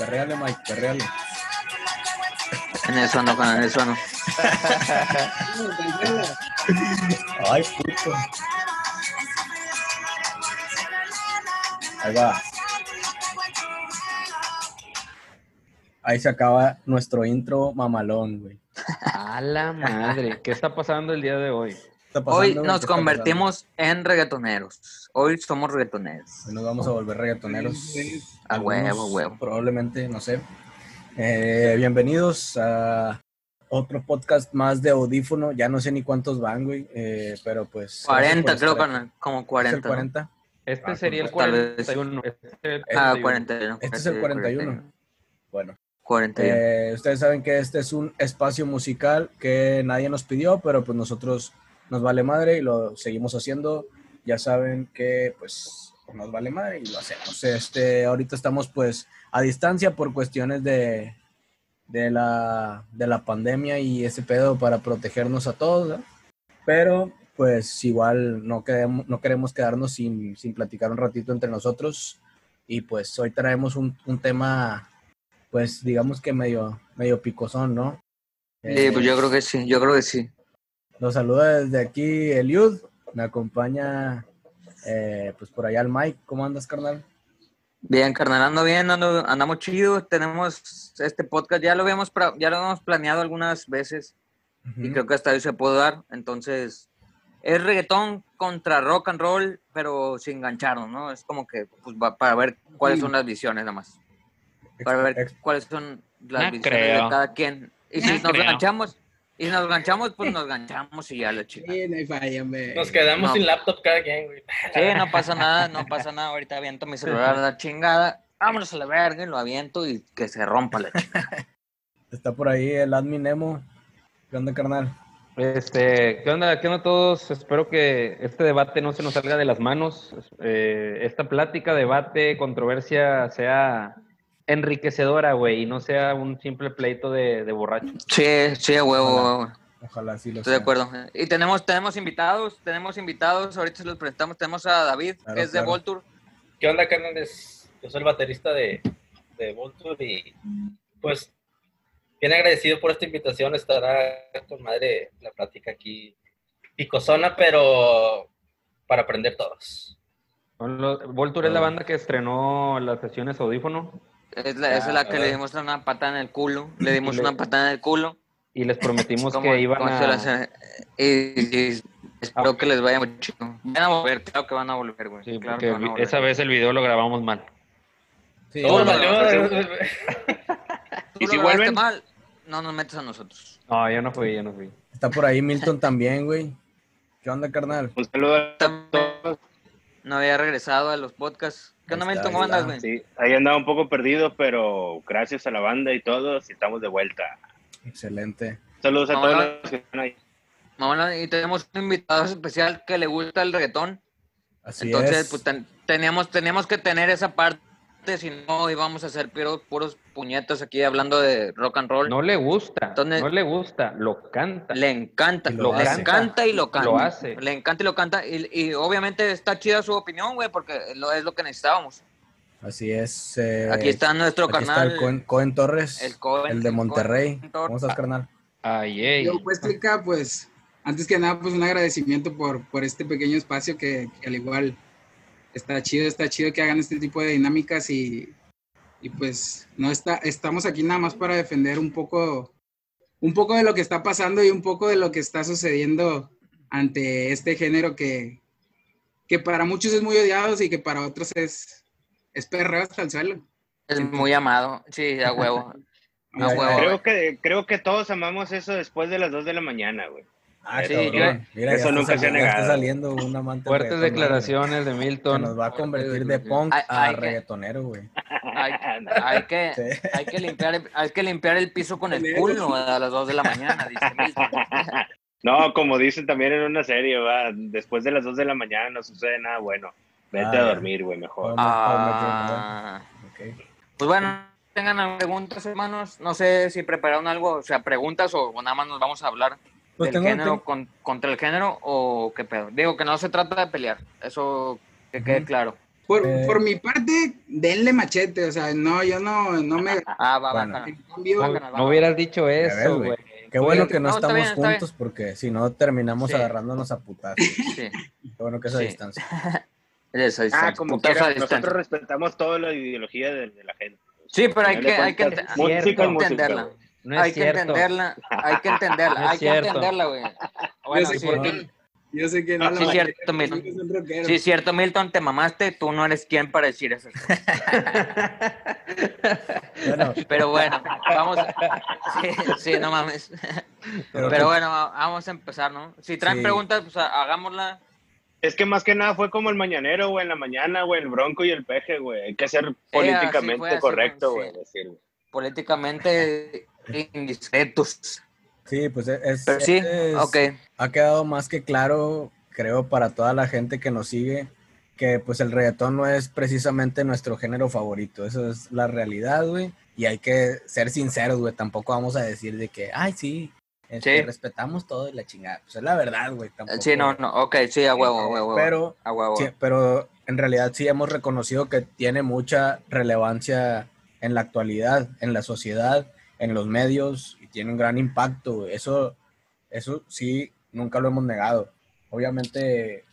Perreale, Mike, perreale. En eso no, en eso no. Ay, puto. Ahí va. Ahí se acaba nuestro intro mamalón, güey. A la madre, ¿qué está pasando el día de hoy? ¿Qué está Hoy nos ¿Qué está convertimos en reggaetoneros. Hoy somos reggaetoneros. Hoy nos vamos a volver reggaetoneros. A huevo, Algunos, huevo. Probablemente, no sé. Eh, bienvenidos a otro podcast más de audífono. Ya no sé ni cuántos van, güey. eh, pero pues. 40, gracias creo que como aquí. ¿Es 40. el ¿no? 40? Este Ah, sería el tal vez. 41. Este es el Ah, 41. 41. Este es el 41. Bueno. 41. Eh, ustedes saben que este es un espacio musical que nadie nos pidió, pero pues nosotros nos vale madre y lo seguimos haciendo. Ya saben que pues nos vale madre y lo hacemos. Este, ahorita estamos pues a distancia por cuestiones de, de, la, de la pandemia y ese pedo para protegernos a todos, ¿no? Pero pues igual no queremos, no queremos quedarnos sin, sin platicar un ratito entre nosotros y pues hoy traemos un, un tema pues digamos que medio, medio picosón, ¿no? Sí, pues yo creo que sí, yo creo que sí. Los saluda desde aquí Eliud, me acompaña eh, pues por allá el Mike, ¿cómo andas, carnal? Bien, carnal, ando bien, ando- andamos chido. Tenemos este podcast, ya lo habíamos, ya lo habíamos planeado algunas veces y Ujú. creo que hasta hoy se puede dar. Entonces, es reggaetón contra rock and roll, pero sin engancharnos, ¿no? Es como que pues, va- para ver cuáles son las visiones, nada más. Para ver Ex- cuáles son las No visiones creo. de cada quien. Y si No nos creo. enganchamos, y nos enganchamos, pues nos enganchamos y ya la chica. Sí, no falla. Nos quedamos No. sin laptop cada quien, güey. Sí, no pasa nada, no pasa nada. Ahorita aviento mi celular a la chingada. Vámonos a la verga y lo aviento y que se rompa la chingada. Está por ahí el admin Nemo. ¿Qué onda, carnal? Este, ¿qué onda? ¿Qué onda todos? Espero que este debate no se nos salga de las manos. Eh, esta plática, debate, controversia sea enriquecedora, güey, y no sea un simple pleito de, de borracho. Sí, sí, huevo, huevo. Ojalá sí lo Estoy de acuerdo. Y tenemos, tenemos invitados, tenemos invitados, ahorita se los presentamos. Tenemos a David, Claro, que es de. Voltur. ¿Qué onda, carnales? Yo soy el baterista de, de Vulture y pues bien agradecido por esta invitación. Estará con madre la plática aquí picosona, pero para aprender todos. Volture es la banda que estrenó las sesiones audífono Es la, esa es la que Ah, le dimos una patada en el culo. Le dimos Le- una patada en el culo. y les prometimos Como- que iban se las- a... y, y espero que les vaya muy chido. Van a volver, claro que van a volver, güey. Sí, claro porque que van a volver. esa vez el video lo grabamos mal. Sí, Todo ¿Y si vuelven? mal, no nos metes a nosotros. No, yo no fui, yo no fui. Está por ahí Milton también, güey. ¿Qué onda, carnal? Un saludo a todos. No había regresado a los podcasts. ¿Qué onda, Milton? ¿Cómo andas, güey? Sí, ahí andaba un poco perdido, pero gracias a la banda y todos, estamos de vuelta. Excelente. Saludos a No, todos no. los que están ahí. Y tenemos un invitado especial que le gusta el reggaetón. Así Entonces, es. pues ten- teníamos, teníamos que tener esa parte, si no íbamos a hacer puros, puros puñetos aquí hablando de rock and roll. No le gusta, Entonces- no le gusta, lo canta. Le encanta, lo le hace. encanta y lo canta. Lo hace. Le encanta y lo canta. Y, y obviamente está chida su opinión, güey, porque lo, es lo que necesitábamos. Así es. eh, Aquí está nuestro aquí está carnal. el Cohen, Cohen Torres, el Cohen, el de Monterrey. Cohen Torres. ¿Cómo estás, carnal? Ay, ey. Yo, pues, explica, pues, antes que nada, pues, un agradecimiento por, por este pequeño espacio que, que al igual está chido, está chido que hagan este tipo de dinámicas y, y pues, no está, estamos aquí nada más para defender un poco, un poco de lo que está pasando y un poco de lo que está sucediendo ante este género que, que para muchos es muy odiado y que para otros es, es perreo hasta el suelo. Es muy amado. Sí, a huevo. Ah, huevo. Creo que, creo que todos amamos eso después de las 2 de la mañana, güey. Ah, Sí, cabrón. Mira, eso nunca se ha saliendo- ya está negado. saliendo un amante Fuertes reggaetón, declaraciones de güey, Que Milton. nos va a convertir de punk Hay- a hay que- reggaetonero, güey. Hay, hay que, Sí. hay, que limpiar, el- hay que limpiar el piso con el culo a las 2 de la mañana, dice Milton. No, como dicen también en una serie, va, después de las 2 de la mañana no sucede nada bueno. Vete Ah, a dormir, güey, mejor. Ah, Ok. pues bueno, tengan preguntas, hermanos. No sé si prepararon algo, o sea, preguntas o nada más nos vamos a hablar Pues del tengo- género tengo- con- contra el género o qué pedo. Digo que no se trata de pelear, eso que quede Ujú. claro. Por, Eh. por mi parte, denle machete, o sea, no, yo no, no me... Ah, va, Bueno. va. Cambio, No, Bácala, no hubieras dicho eso, güey. Qué bueno que no, No, estamos bien, juntos porque si no terminamos Sí. agarrándonos a putazos. Sí. Qué bueno que es a Sí. distancia. Esa Ah, distancia, como putazo quiera, distancia. nosotros respetamos toda la ideología de, de la gente. Sí, pero hay que, hay que, es música, entenderla. No es hay que entenderla, hay que entenderla, No es hay que entenderla, güey. Bueno, yo sé sí, que, no. yo sé que no la sí, mayoría cierto, Milton. rockeros. sí, cierto, Milton, te mamaste, tú no eres quien para decir eso. Bueno, Pero bueno, vamos. Sí, sí, no mames. pero, Pero bueno, va- vamos a empezar, ¿no? Si traen Sí. preguntas, pues ha- hagámosla. Es que más que nada fue como el mañanero, güey, en la mañana, güey, el bronco y el peje, güey. Hay que ser políticamente así correcto, fue, güey. políticamente indiscretos. sí, pues es, Pero sí, es- ok. ha quedado más que claro, creo, para toda la gente que nos sigue, que pues el reggaetón no es precisamente nuestro género favorito. Eso es la realidad, güey. Y hay que ser sinceros, güey. Tampoco vamos a decir de que, ay, sí, este, Sí. respetamos todo y la chingada. Pues es la verdad, güey. tampoco- Sí, no, no, ok, sí, a huevo, a huevo. a huevo, Pero a huevo. Sí, pero en realidad sí hemos reconocido que tiene mucha relevancia en la actualidad, en la sociedad, en los medios, y tiene un gran impacto. Eso, eso sí, nunca lo hemos negado. Obviamente,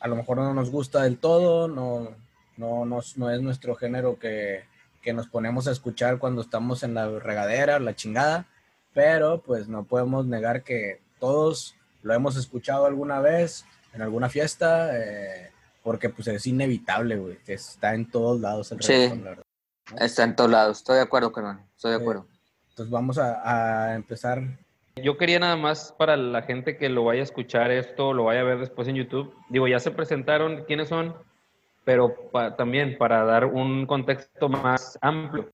a lo mejor no nos gusta del todo, no, no, nos- no es nuestro género que, que nos ponemos a escuchar cuando estamos en la regadera, la chingada, pero pues no podemos negar que todos lo hemos escuchado alguna vez en alguna fiesta, eh, porque pues es inevitable, güey, está en todos lados el Sí. reggaetón, la verdad. Está en todos lados, estoy de acuerdo, carnal, estoy de acuerdo. Entonces vamos a, a empezar. Yo quería nada más para la gente que lo vaya a escuchar esto, lo vaya a ver después en YouTube. Digo, ya se presentaron quiénes son, pero pa- también para dar un contexto más amplio.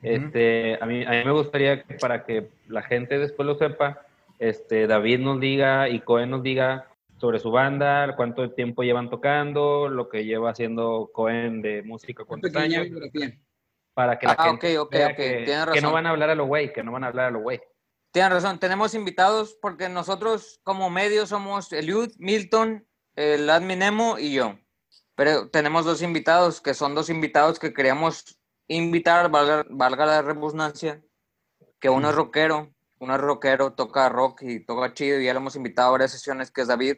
Este, a, mí, a mí me gustaría que para que la gente después lo sepa, este, David nos diga y Cohen nos diga sobre su banda, cuánto tiempo llevan tocando, lo que lleva haciendo Cohen de música, Una cuántos pequeña años, biografía. Para que la Ah, gente ok, ok, vea ok, que, tienes que no razón. van a hablar a lo güey, que no van a hablar a lo güey. Tienes razón, tenemos invitados porque nosotros como medio somos Eliud, Milton, el admin Nemo y yo. Pero tenemos dos invitados, que son dos invitados que queríamos invitar, valga, valga la redundancia, que uno es rockero, uno es rockero, toca rock y toca chido y ya lo hemos invitado a varias sesiones, que es David.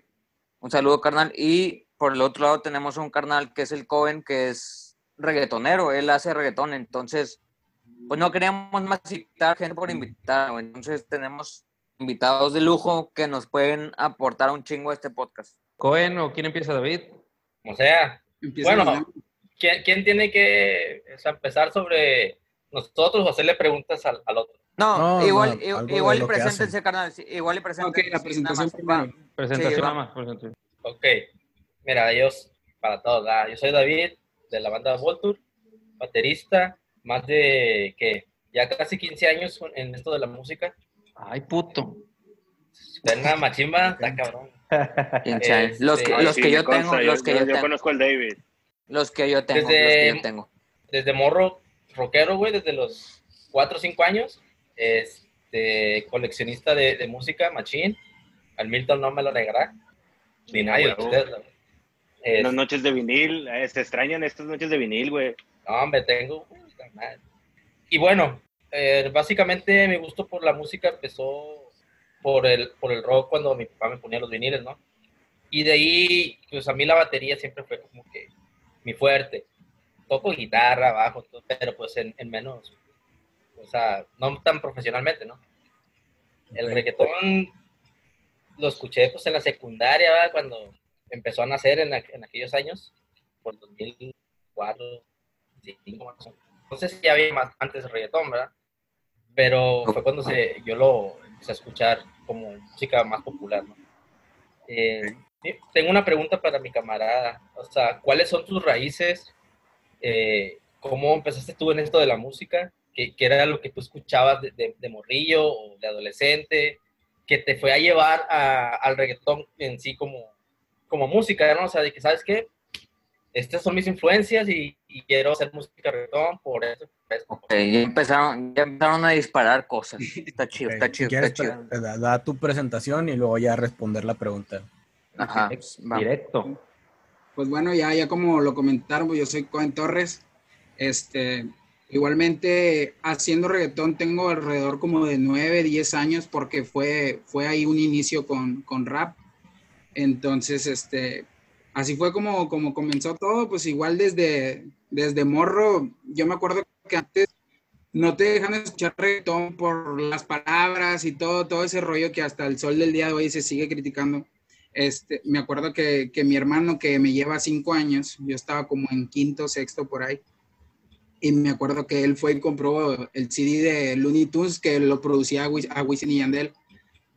Un saludo, carnal. Y por el otro lado tenemos un carnal que es el Cohen, que es reggaetonero, él hace reggaetón, entonces pues no queríamos más invitar gente por invitar, güey. entonces tenemos invitados de lujo que nos pueden aportar un chingo a este podcast. Cohen o quién empieza, David? O sea, Empieza Bueno, ¿quién, quién tiene que o sea, empezar sobre nosotros o hacerle preguntas al, al otro? No, No, igual, no, i- algo de igual y preséntense, carnal, igual y preséntense. Ok, la presentación nada más, primero. Presentación Sí, nada más. presentación. Ok, mira, ellos, para todos, ¿verdad? yo soy David de la banda Voltur, baterista, más de, ¿qué? Ya casi 15 años en esto de la música. Ay, puto. Suena machimba, está cabrón. Sabe. Los que, Este, los que yo consta, tengo, los que yo yo tengo, conozco al David. los que yo tengo, los Desde- que yo tengo. Desde morro, rockero, güey, desde los 4 o 5 años. Este, coleccionista de, de música, machín. Al Milton no me lo negará. Ni nadie de ustedes. Es- Las noches de vinil, eh, se extrañan estas noches de vinil, güey. No, hombre, tengo. Y bueno, eh, básicamente mi gusto por la música empezó por el, por el rock cuando mi papá me ponía los viniles, ¿no? Y de ahí, pues a mí la batería siempre fue como que mi fuerte. Toco guitarra, bajo, todo, pero pues en, en menos, o sea, no tan profesionalmente, ¿no? El reggaetón lo escuché pues en la secundaria, ¿verdad? cuando empezó a nacer en, en aquellos años, por 2004, 2005 más o menos. No sé si había más antes reggaetón, ¿verdad? Pero fue cuando se, yo lo empecé a escuchar como música más popular, ¿no? Eh, tengo una pregunta para mi camarada. O sea, ¿cuáles son tus raíces? Eh, ¿Cómo empezaste tú en esto de la música? ¿Qué, qué era lo que tú escuchabas de, de- de morrillo o de adolescente? Que te fue a llevar a- al reggaetón en sí como, como música, ¿no? O sea, de que, ¿sabes qué? Estas son mis influencias y, y quiero hacer música reggaetón por eso. por ya empezaron, ya empezaron a disparar cosas. Está chido, está chido, está chido. da, da tu presentación y luego ya responder la pregunta. Ajá. Directo. pues bueno, ya, ya como lo comentaron, pues yo soy Cohen Torres. Este, igualmente haciendo reggaetón tengo alrededor como de 9, 10 años porque fue, fue ahí un inicio con, con rap. Entonces, este, así fue como, como comenzó todo, pues igual desde, desde morro, yo me acuerdo que antes no te dejan escuchar reggaetón por las palabras y todo, todo ese rollo que hasta el sol del día de hoy se sigue criticando. Este, me acuerdo que, que mi hermano que me lleva cinco años, yo estaba como en quinto, sexto por ahí, y me acuerdo que él fue y compró el CD de Looney Tunes que lo producía a Wisin y Yandel.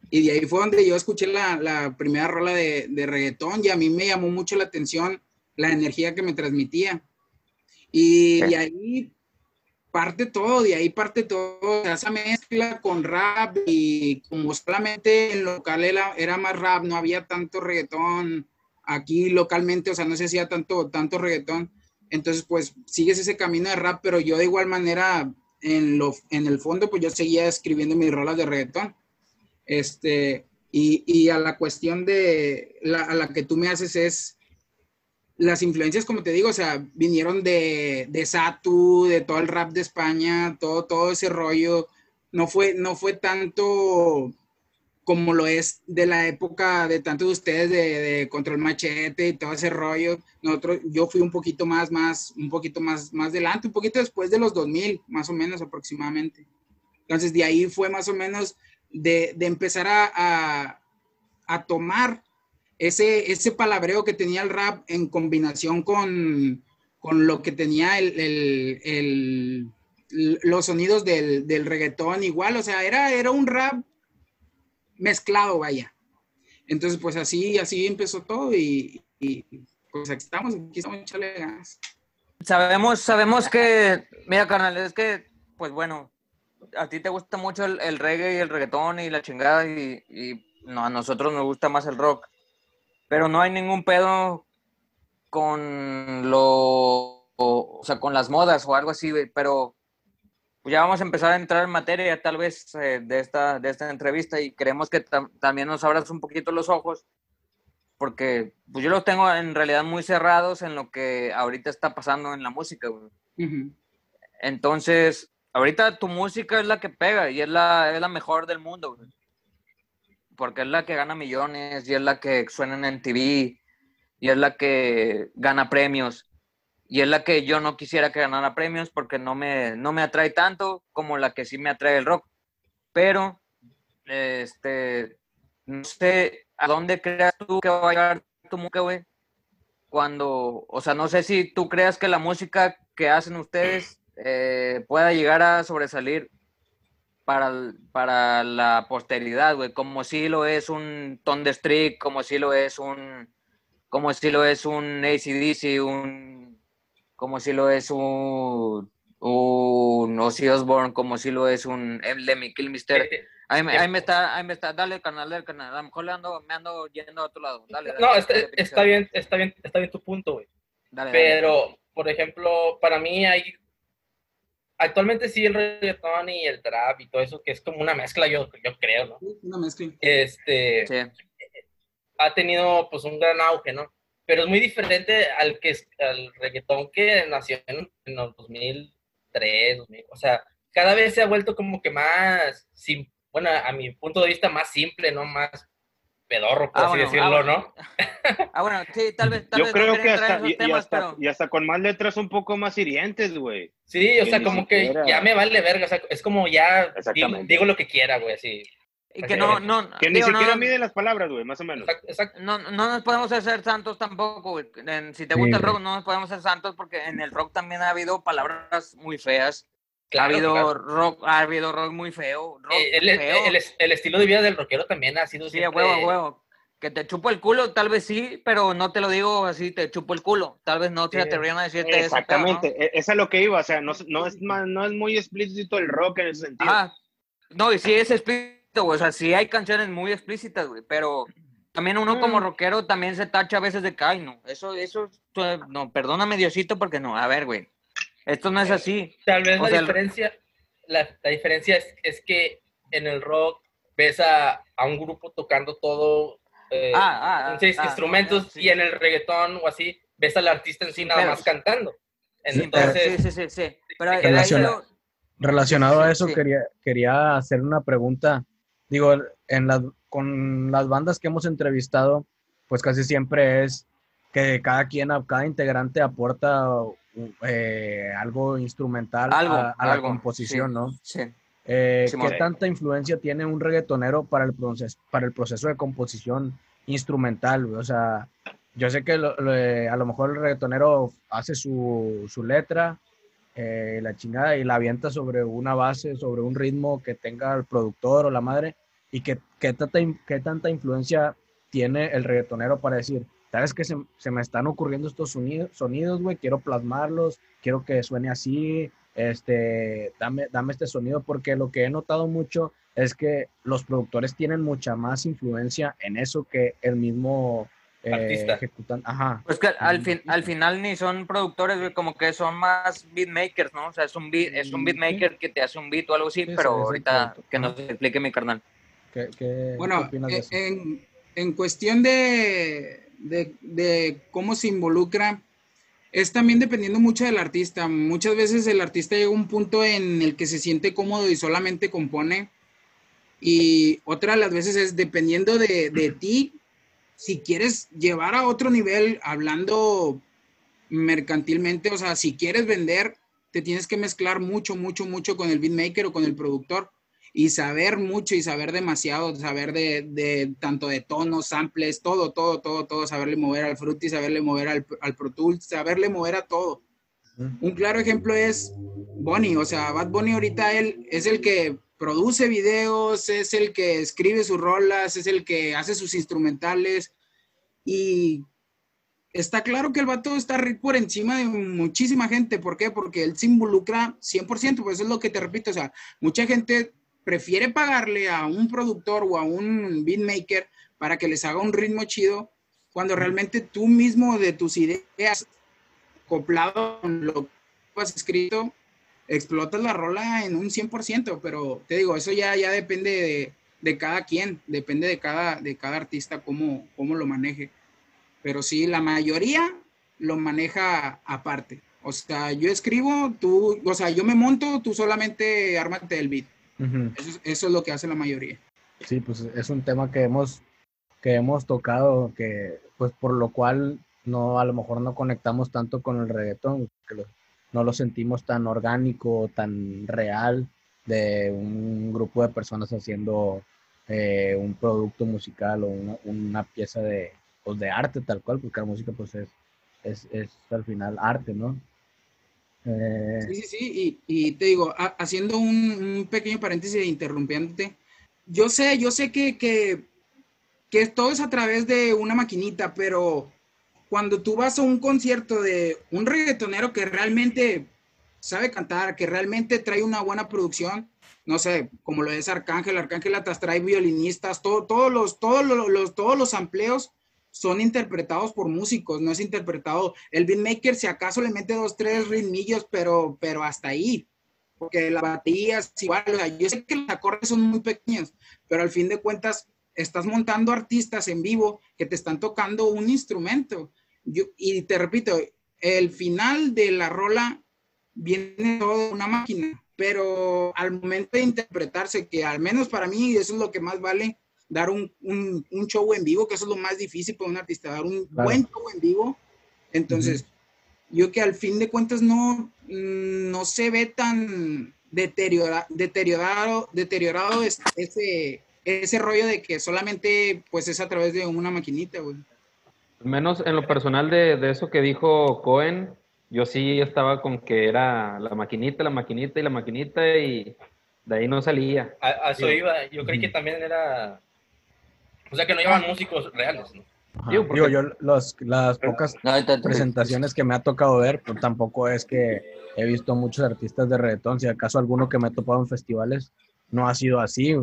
Y de ahí fue donde yo escuché la, la primera rola de, de, reggaetón y a mí me llamó mucho la atención la energía que me transmitía. Y de ahí parte todo, de ahí parte todo, esa mezcla con rap y como solamente en local era, era, más rap, no había tanto reggaetón aquí localmente, o sea, no se hacía tanto, tanto reggaetón. Entonces, pues sigues ese camino de rap, pero yo de igual manera, en, lo, en el fondo, pues yo seguía escribiendo mis rolas de reggaetón. Este, y, y a la cuestión de la, a la que tú me haces es, las influencias, como te digo, o sea, vinieron de, de Satu, de todo el rap de España, todo, todo ese rollo. No fue, no fue tanto como lo es de la época de tanto de ustedes de, Control Machete y todo ese rollo. Nosotros, yo fui un poquito más, más, un poquito más, más adelante, un poquito después de los 2000, más o menos aproximadamente. Entonces, de ahí fue más o menos de, de empezar a, a, tomar ese, ese palabreo que tenía el rap en combinación con, con lo que tenía el, el, los sonidos del, del, reggaetón igual, o sea, era, era un rap mezclado, vaya. Entonces, pues así, así empezó todo y, pues aquí estamos, aquí estamos ganas. Sabemos, sabemos que, mira, carnal, es que, pues bueno, a ti te gusta mucho el, el reggae y el reggaetón y la chingada y, y no, a nosotros nos gusta más el rock pero no hay ningún pedo con lo, o, sea, con las modas o algo así, pero ya vamos a empezar a entrar en materia tal vez eh, de, esta, de esta entrevista y queremos que tam también nos abras un poquito los ojos, porque pues yo los tengo en realidad muy cerrados en lo que ahorita está pasando en la música. Uh -huh. Entonces, ahorita tu música es la que pega y es la, es la mejor del mundo. Porque es la que gana millones y es la que suena en TV y es la que gana premios y es la que yo no quisiera que ganara premios porque no me, no me atrae tanto como la que sí me atrae el rock. Pero, este, no sé a dónde creas tú que va a llegar tu música, güey. Cuando, o sea, no sé si tú creas que la música que hacen ustedes eh, pueda llegar a sobresalir para, para la posteridad, güey, como si lo es un Thunderstruck, como si lo es un, como si lo es un ACDC, un, como si lo es un, un Ozzy Osbourne, como si lo es un Lemmy Kilmister. Ahí me, ahí me está, ahí me está, dale canal, dale canal, a lo mejor le ando, me ando yendo a otro lado, dale. dale no, dale, está, bien, está bien, está bien tu punto, güey. Pero, por ejemplo, para mí hay actualmente sí el reggaetón y el trap y todo eso, que es como una mezcla, yo, yo creo, ¿no? Una mezcla. Este, Sí. ha tenido pues un gran auge, ¿no? Pero es muy diferente al que es- al reggaetón que nació en, en los 2003, 2000, o sea, cada vez se ha vuelto como que más, sim- bueno, a mi punto de vista más simple, ¿no? Más pedorro, por Ah, así bueno, decirlo, ah, bueno. ¿no? Ah, bueno, sí, tal vez, tal Yo vez creo que hasta y, hasta, pero- y hasta con más letras un poco más hirientes, güey. Sí, o sea, ni como que ya me vale verga, o sea, es como ya digo, lo que quiera, güey, así. y que no, no, Que ni digo, no, siquiera no, miden las palabras, güey, más o menos. Exacto, exacto. no, no nos podemos hacer santos tampoco, güey. Si te Sí, gusta el rock, no nos podemos hacer santos porque en el rock también ha habido palabras muy feas. Claro, ha habido claro. rock, ha habido rock muy feo. Rock Eh, el, el- feo. el- el estilo de vida del rockero también ha sido sí, a siempre- huevo, a huevo. Que te chupo el culo, tal vez sí, pero no te lo digo así, te chupo el culo. Tal vez no te Sí. a decirte eso. Exactamente, e- es a lo que iba, o sea, no, no, es, no es muy explícito el rock en ese sentido. Ah, no, y sí es explícito, güey. O sea, sí hay canciones muy explícitas, güey. Pero también uno como Mm. rockero también se tacha a veces de que, ay, no. Eso, eso, eh, no, perdóname Diosito porque no. A ver, güey. Esto no es así. Tal vez O la sea, diferencia, la, la diferencia es, es que en el rock ves a, a un grupo tocando todo, eh, Ah, ah, ah, seis ah, instrumentos, sí. y en el reggaetón o así, ves al artista en sí nada pero- más cantando. Sí, Entonces, sí, sí, sí. Pero Sí, ahí relaciona- lo- Relacionado a eso, Sí. quería, quería hacer una pregunta. Digo, en las, con las bandas que hemos entrevistado, pues casi siempre es que cada quien, cada integrante aporta eh, algo instrumental Algo, a, a la composición, sí. ¿no? sí. Eh. ¿Qué tanta influencia tiene un reggaetonero para el proceso, para el proceso de composición instrumental? güey? O sea, yo sé que lo- lo- eh, a lo mejor el reggaetonero hace su, su letra, eh, la chingada, y la avienta sobre una base, sobre un ritmo que tenga el productor o la madre, y que, qué tanta, qué tanta influencia tiene el reggaetonero para decir, sabes que se, se me están ocurriendo estos sonidos, sonidos, güey, quiero plasmarlos, quiero que suene así, este, dame, dame este sonido, porque lo que he notado mucho es que los productores tienen mucha más influencia en eso que el mismo eh, Artista. ejecutan. Ajá. Pues que al, fin, al final ni son productores, güey, como que son más beatmakers, ¿no? O sea, es un, beat, es un beatmaker que te hace un beat o algo así, Sí, sí, pero ahorita que nos explique mi carnal. ¿Qué, qué- Bueno, qué opinas de eh, eso? en, en cuestión de, de, cómo se involucra, es también dependiendo mucho del artista. Muchas veces el artista llega a un punto en el que se siente cómodo y solamente compone. Y otra las veces es dependiendo de, de ti, si quieres llevar a otro nivel, hablando mercantilmente, o sea, si quieres vender, te tienes que mezclar mucho, mucho, mucho con el beatmaker o con el productor y saber mucho y saber demasiado, saber de, de tanto de tonos, samples, todo, todo, todo, todo, saberle mover al Fruity, saberle mover al, al Pro Tools, saberle mover a todo. Un claro ejemplo es Bonnie, o sea, Bad Bunny ahorita él es el que produce videos, es el que escribe sus rolas, es el que hace sus instrumentales y está claro que el vato está por encima de muchísima gente. ¿Por qué? Porque él se involucra 100%, pues eso es lo que te repito, o sea, mucha gente prefiere pagarle a un productor o a un beatmaker para que les haga un ritmo chido, cuando realmente tú mismo de tus ideas, acoplado con lo que has escrito, explotas la rola en un 100%, pero te digo, eso ya, ya depende de, de cada quien, depende de cada, de cada artista cómo, cómo lo maneje. Pero sí, la mayoría lo maneja aparte. O sea, yo escribo, tú, o sea, yo me monto, tú solamente ármate el beat. Eso, es- eso es lo que hace la mayoría. Sí, pues es un tema que hemos, que hemos tocado, que pues por lo cual no, a lo mejor no conectamos tanto con el reggaetón, que lo- no lo sentimos tan orgánico, tan real de un grupo de personas haciendo eh, un producto musical o una, una pieza de, pues, de arte tal cual, porque la música pues es, es, es al final arte, ¿no? Eh, Sí, sí, sí, y, te digo, ha- haciendo un, un pequeño paréntesis e interrumpiéndote, yo sé, yo sé que, que, que todo es a través de una maquinita, pero cuando tú vas a un concierto de un reggaetonero que realmente sabe cantar, que realmente trae una buena producción, no sé, como lo es Arcángel, Arcángel atrás trae violinistas, todo, todos los, todos los, los- todos los amplios son interpretados por músicos, no es interpretado. El beatmaker, si acaso le mete dos, tres ritmillos, pero, pero hasta ahí. Porque la batería es igual. yo sé que los acordes son muy pequeños, pero al fin de cuentas estás montando artistas en vivo que te están tocando un instrumento. Yo, y te repito, el final de la rola viene todo de una máquina, pero al momento de interpretarse, que al menos para mí eso es lo que más vale, dar un, un, un show en vivo, que eso es lo más difícil para un artista, dar un Claro. buen show en vivo. Entonces, yo que al fin de cuentas no, mm, no se ve tan deteriora- deteriorado, deteriorado es- ese, ese rollo de que solamente pues es a través de una maquinita, güey. Menos en lo personal de, de eso que dijo Cohen, yo sí estaba con que era la maquinita, la maquinita y la maquinita y de ahí no salía. A, a eso Sí. iba. Yo creí que también era. O sea, que no llevan músicos reales, ¿no? ajá. Digo, porque- Digo, yo los, las pocas No, presentaciones que me ha tocado ver, pues tampoco es que he visto muchos artistas de reggaetón, si acaso alguno que me he topado en festivales, no ha sido así.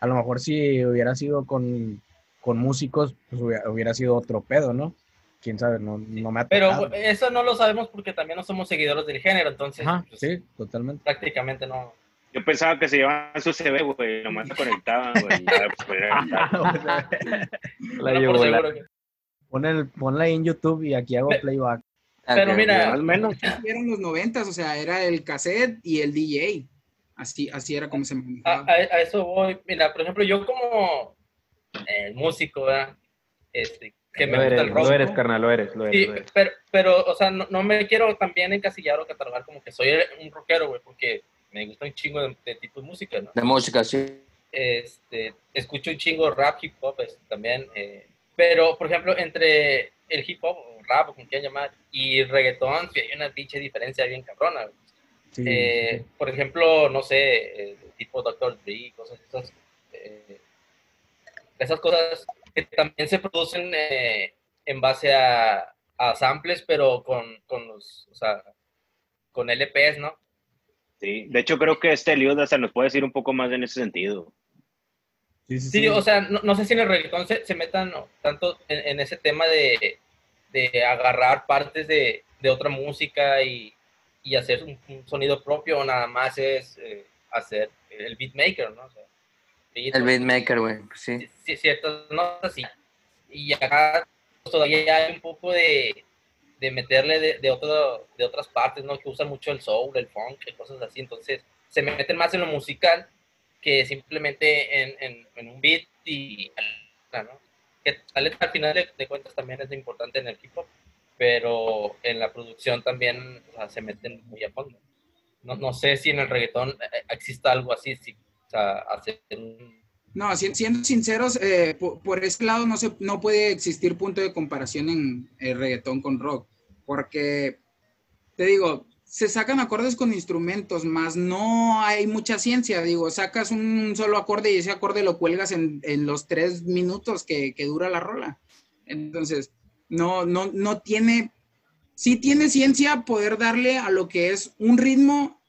A lo mejor si hubiera sido con, con músicos, pues hubiera, hubiera sido otro pedo, ¿no? Quién sabe, no, no me ha Pero tocado. eso no lo sabemos porque también no somos seguidores del género, entonces Ajá, pues, sí, totalmente. prácticamente no. Yo pensaba que se llevaban su CV, güey, nomás se conectaban, güey. pues. La llevó la- seguro que- Pon el, ponla ahí en YouTube y aquí hago Pe- playback. Pero mira, o menos. Eran los noventas, o sea, era el cassette y el DJ. Así, así era como se manejaba. a- a eso voy. Mira, por ejemplo, yo como eh, músico, ¿verdad? Este, que me Lo gusta eres, el rock. lo eres, carnal, lo eres, lo eres. Sí, lo eres. pero, pero, o sea, no, no me quiero también encasillar o catalogar como que soy un rockero, güey, porque me gusta un chingo de, de tipo de música, ¿no? De música, sí. Este, escucho un chingo rap, hip hop este, también, eh, pero, por ejemplo, entre el hip hop, rap, o como quieran llamar, y reggaetón, sí hay una pinche diferencia bien cabrona. Sí, Eh, sí. por ejemplo, no sé, eh, tipo Dr. Dre, cosas esas, eh, esas cosas que también se producen eh, en base a, a samples, pero con, con los, o sea, con LPs, ¿no? Sí, de hecho creo que este Eliud hasta nos puede decir un poco más en ese sentido. Sí, sí, Sí, sí. o sea, no, no sé si en el reggaetón se, se metan tanto en, en ese tema de, de agarrar partes de, de otra música y, y hacer un, un sonido propio o nada más es eh, hacer el beatmaker, ¿no? O sea, beat, El beatmaker, güey, sí. sí, sí, ciertas notas y, y acá pues, todavía hay un poco de, de meterle de, de, otro, de otras partes, ¿no? Que usan mucho el soul, el funk, cosas así, entonces se meten más en lo musical que simplemente en, en, en un beat y ¿no? que al final de, de, cuentas también es importante en el hip hop, pero en la producción también o sea, se meten muy a fondo. No, no sé si en el reggaetón eh, exista algo así, si, o sea, hacer un no, siendo sinceros, eh, por, por, ese lado no, se, no puede existir punto de comparación en el reggaetón con rock, porque, te digo, se sacan acordes con instrumentos, más no hay mucha ciencia, digo, sacas un solo acorde y ese acorde lo cuelgas en, en los tres minutos que, que, dura la rola. Entonces, no, no, no tiene, sí tiene ciencia poder darle a lo que es un ritmo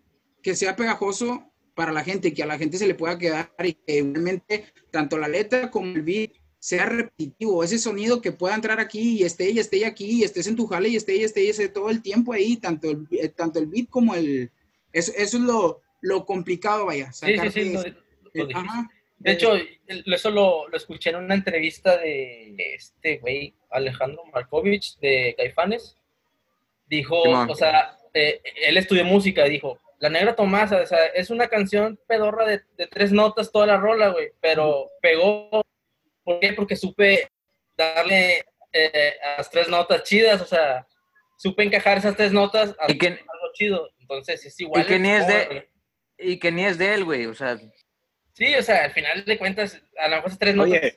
que sea pegajoso para la gente, que a la gente se le pueda quedar y que realmente tanto la letra como el beat sea repetitivo, ese sonido que pueda entrar aquí y esté y esté aquí y estés en tu jale y esté y esté y esté todo el tiempo ahí, tanto el, eh, tanto el beat como el... Eso, eso es lo, lo, complicado, vaya. Sí, sí, sí. Lo, lo de hecho, eso lo, lo, escuché en una entrevista de este güey, Alejandro Markovich, de Caifanes. Dijo, o sea, eh, él estudió música, dijo, la Negra Tomasa, o sea, es una canción pedorra de, de tres notas toda la rola, güey, pero pegó, ¿por qué? Porque supe darle eh, a las tres notas chidas, o sea, supe encajar esas tres notas a ¿Y que, algo chido, entonces es igual. Y que, ni es de, y que ni es de él, güey, o sea. Sí, o sea, al final de cuentas, a lo mejor esas tres notas... Oye,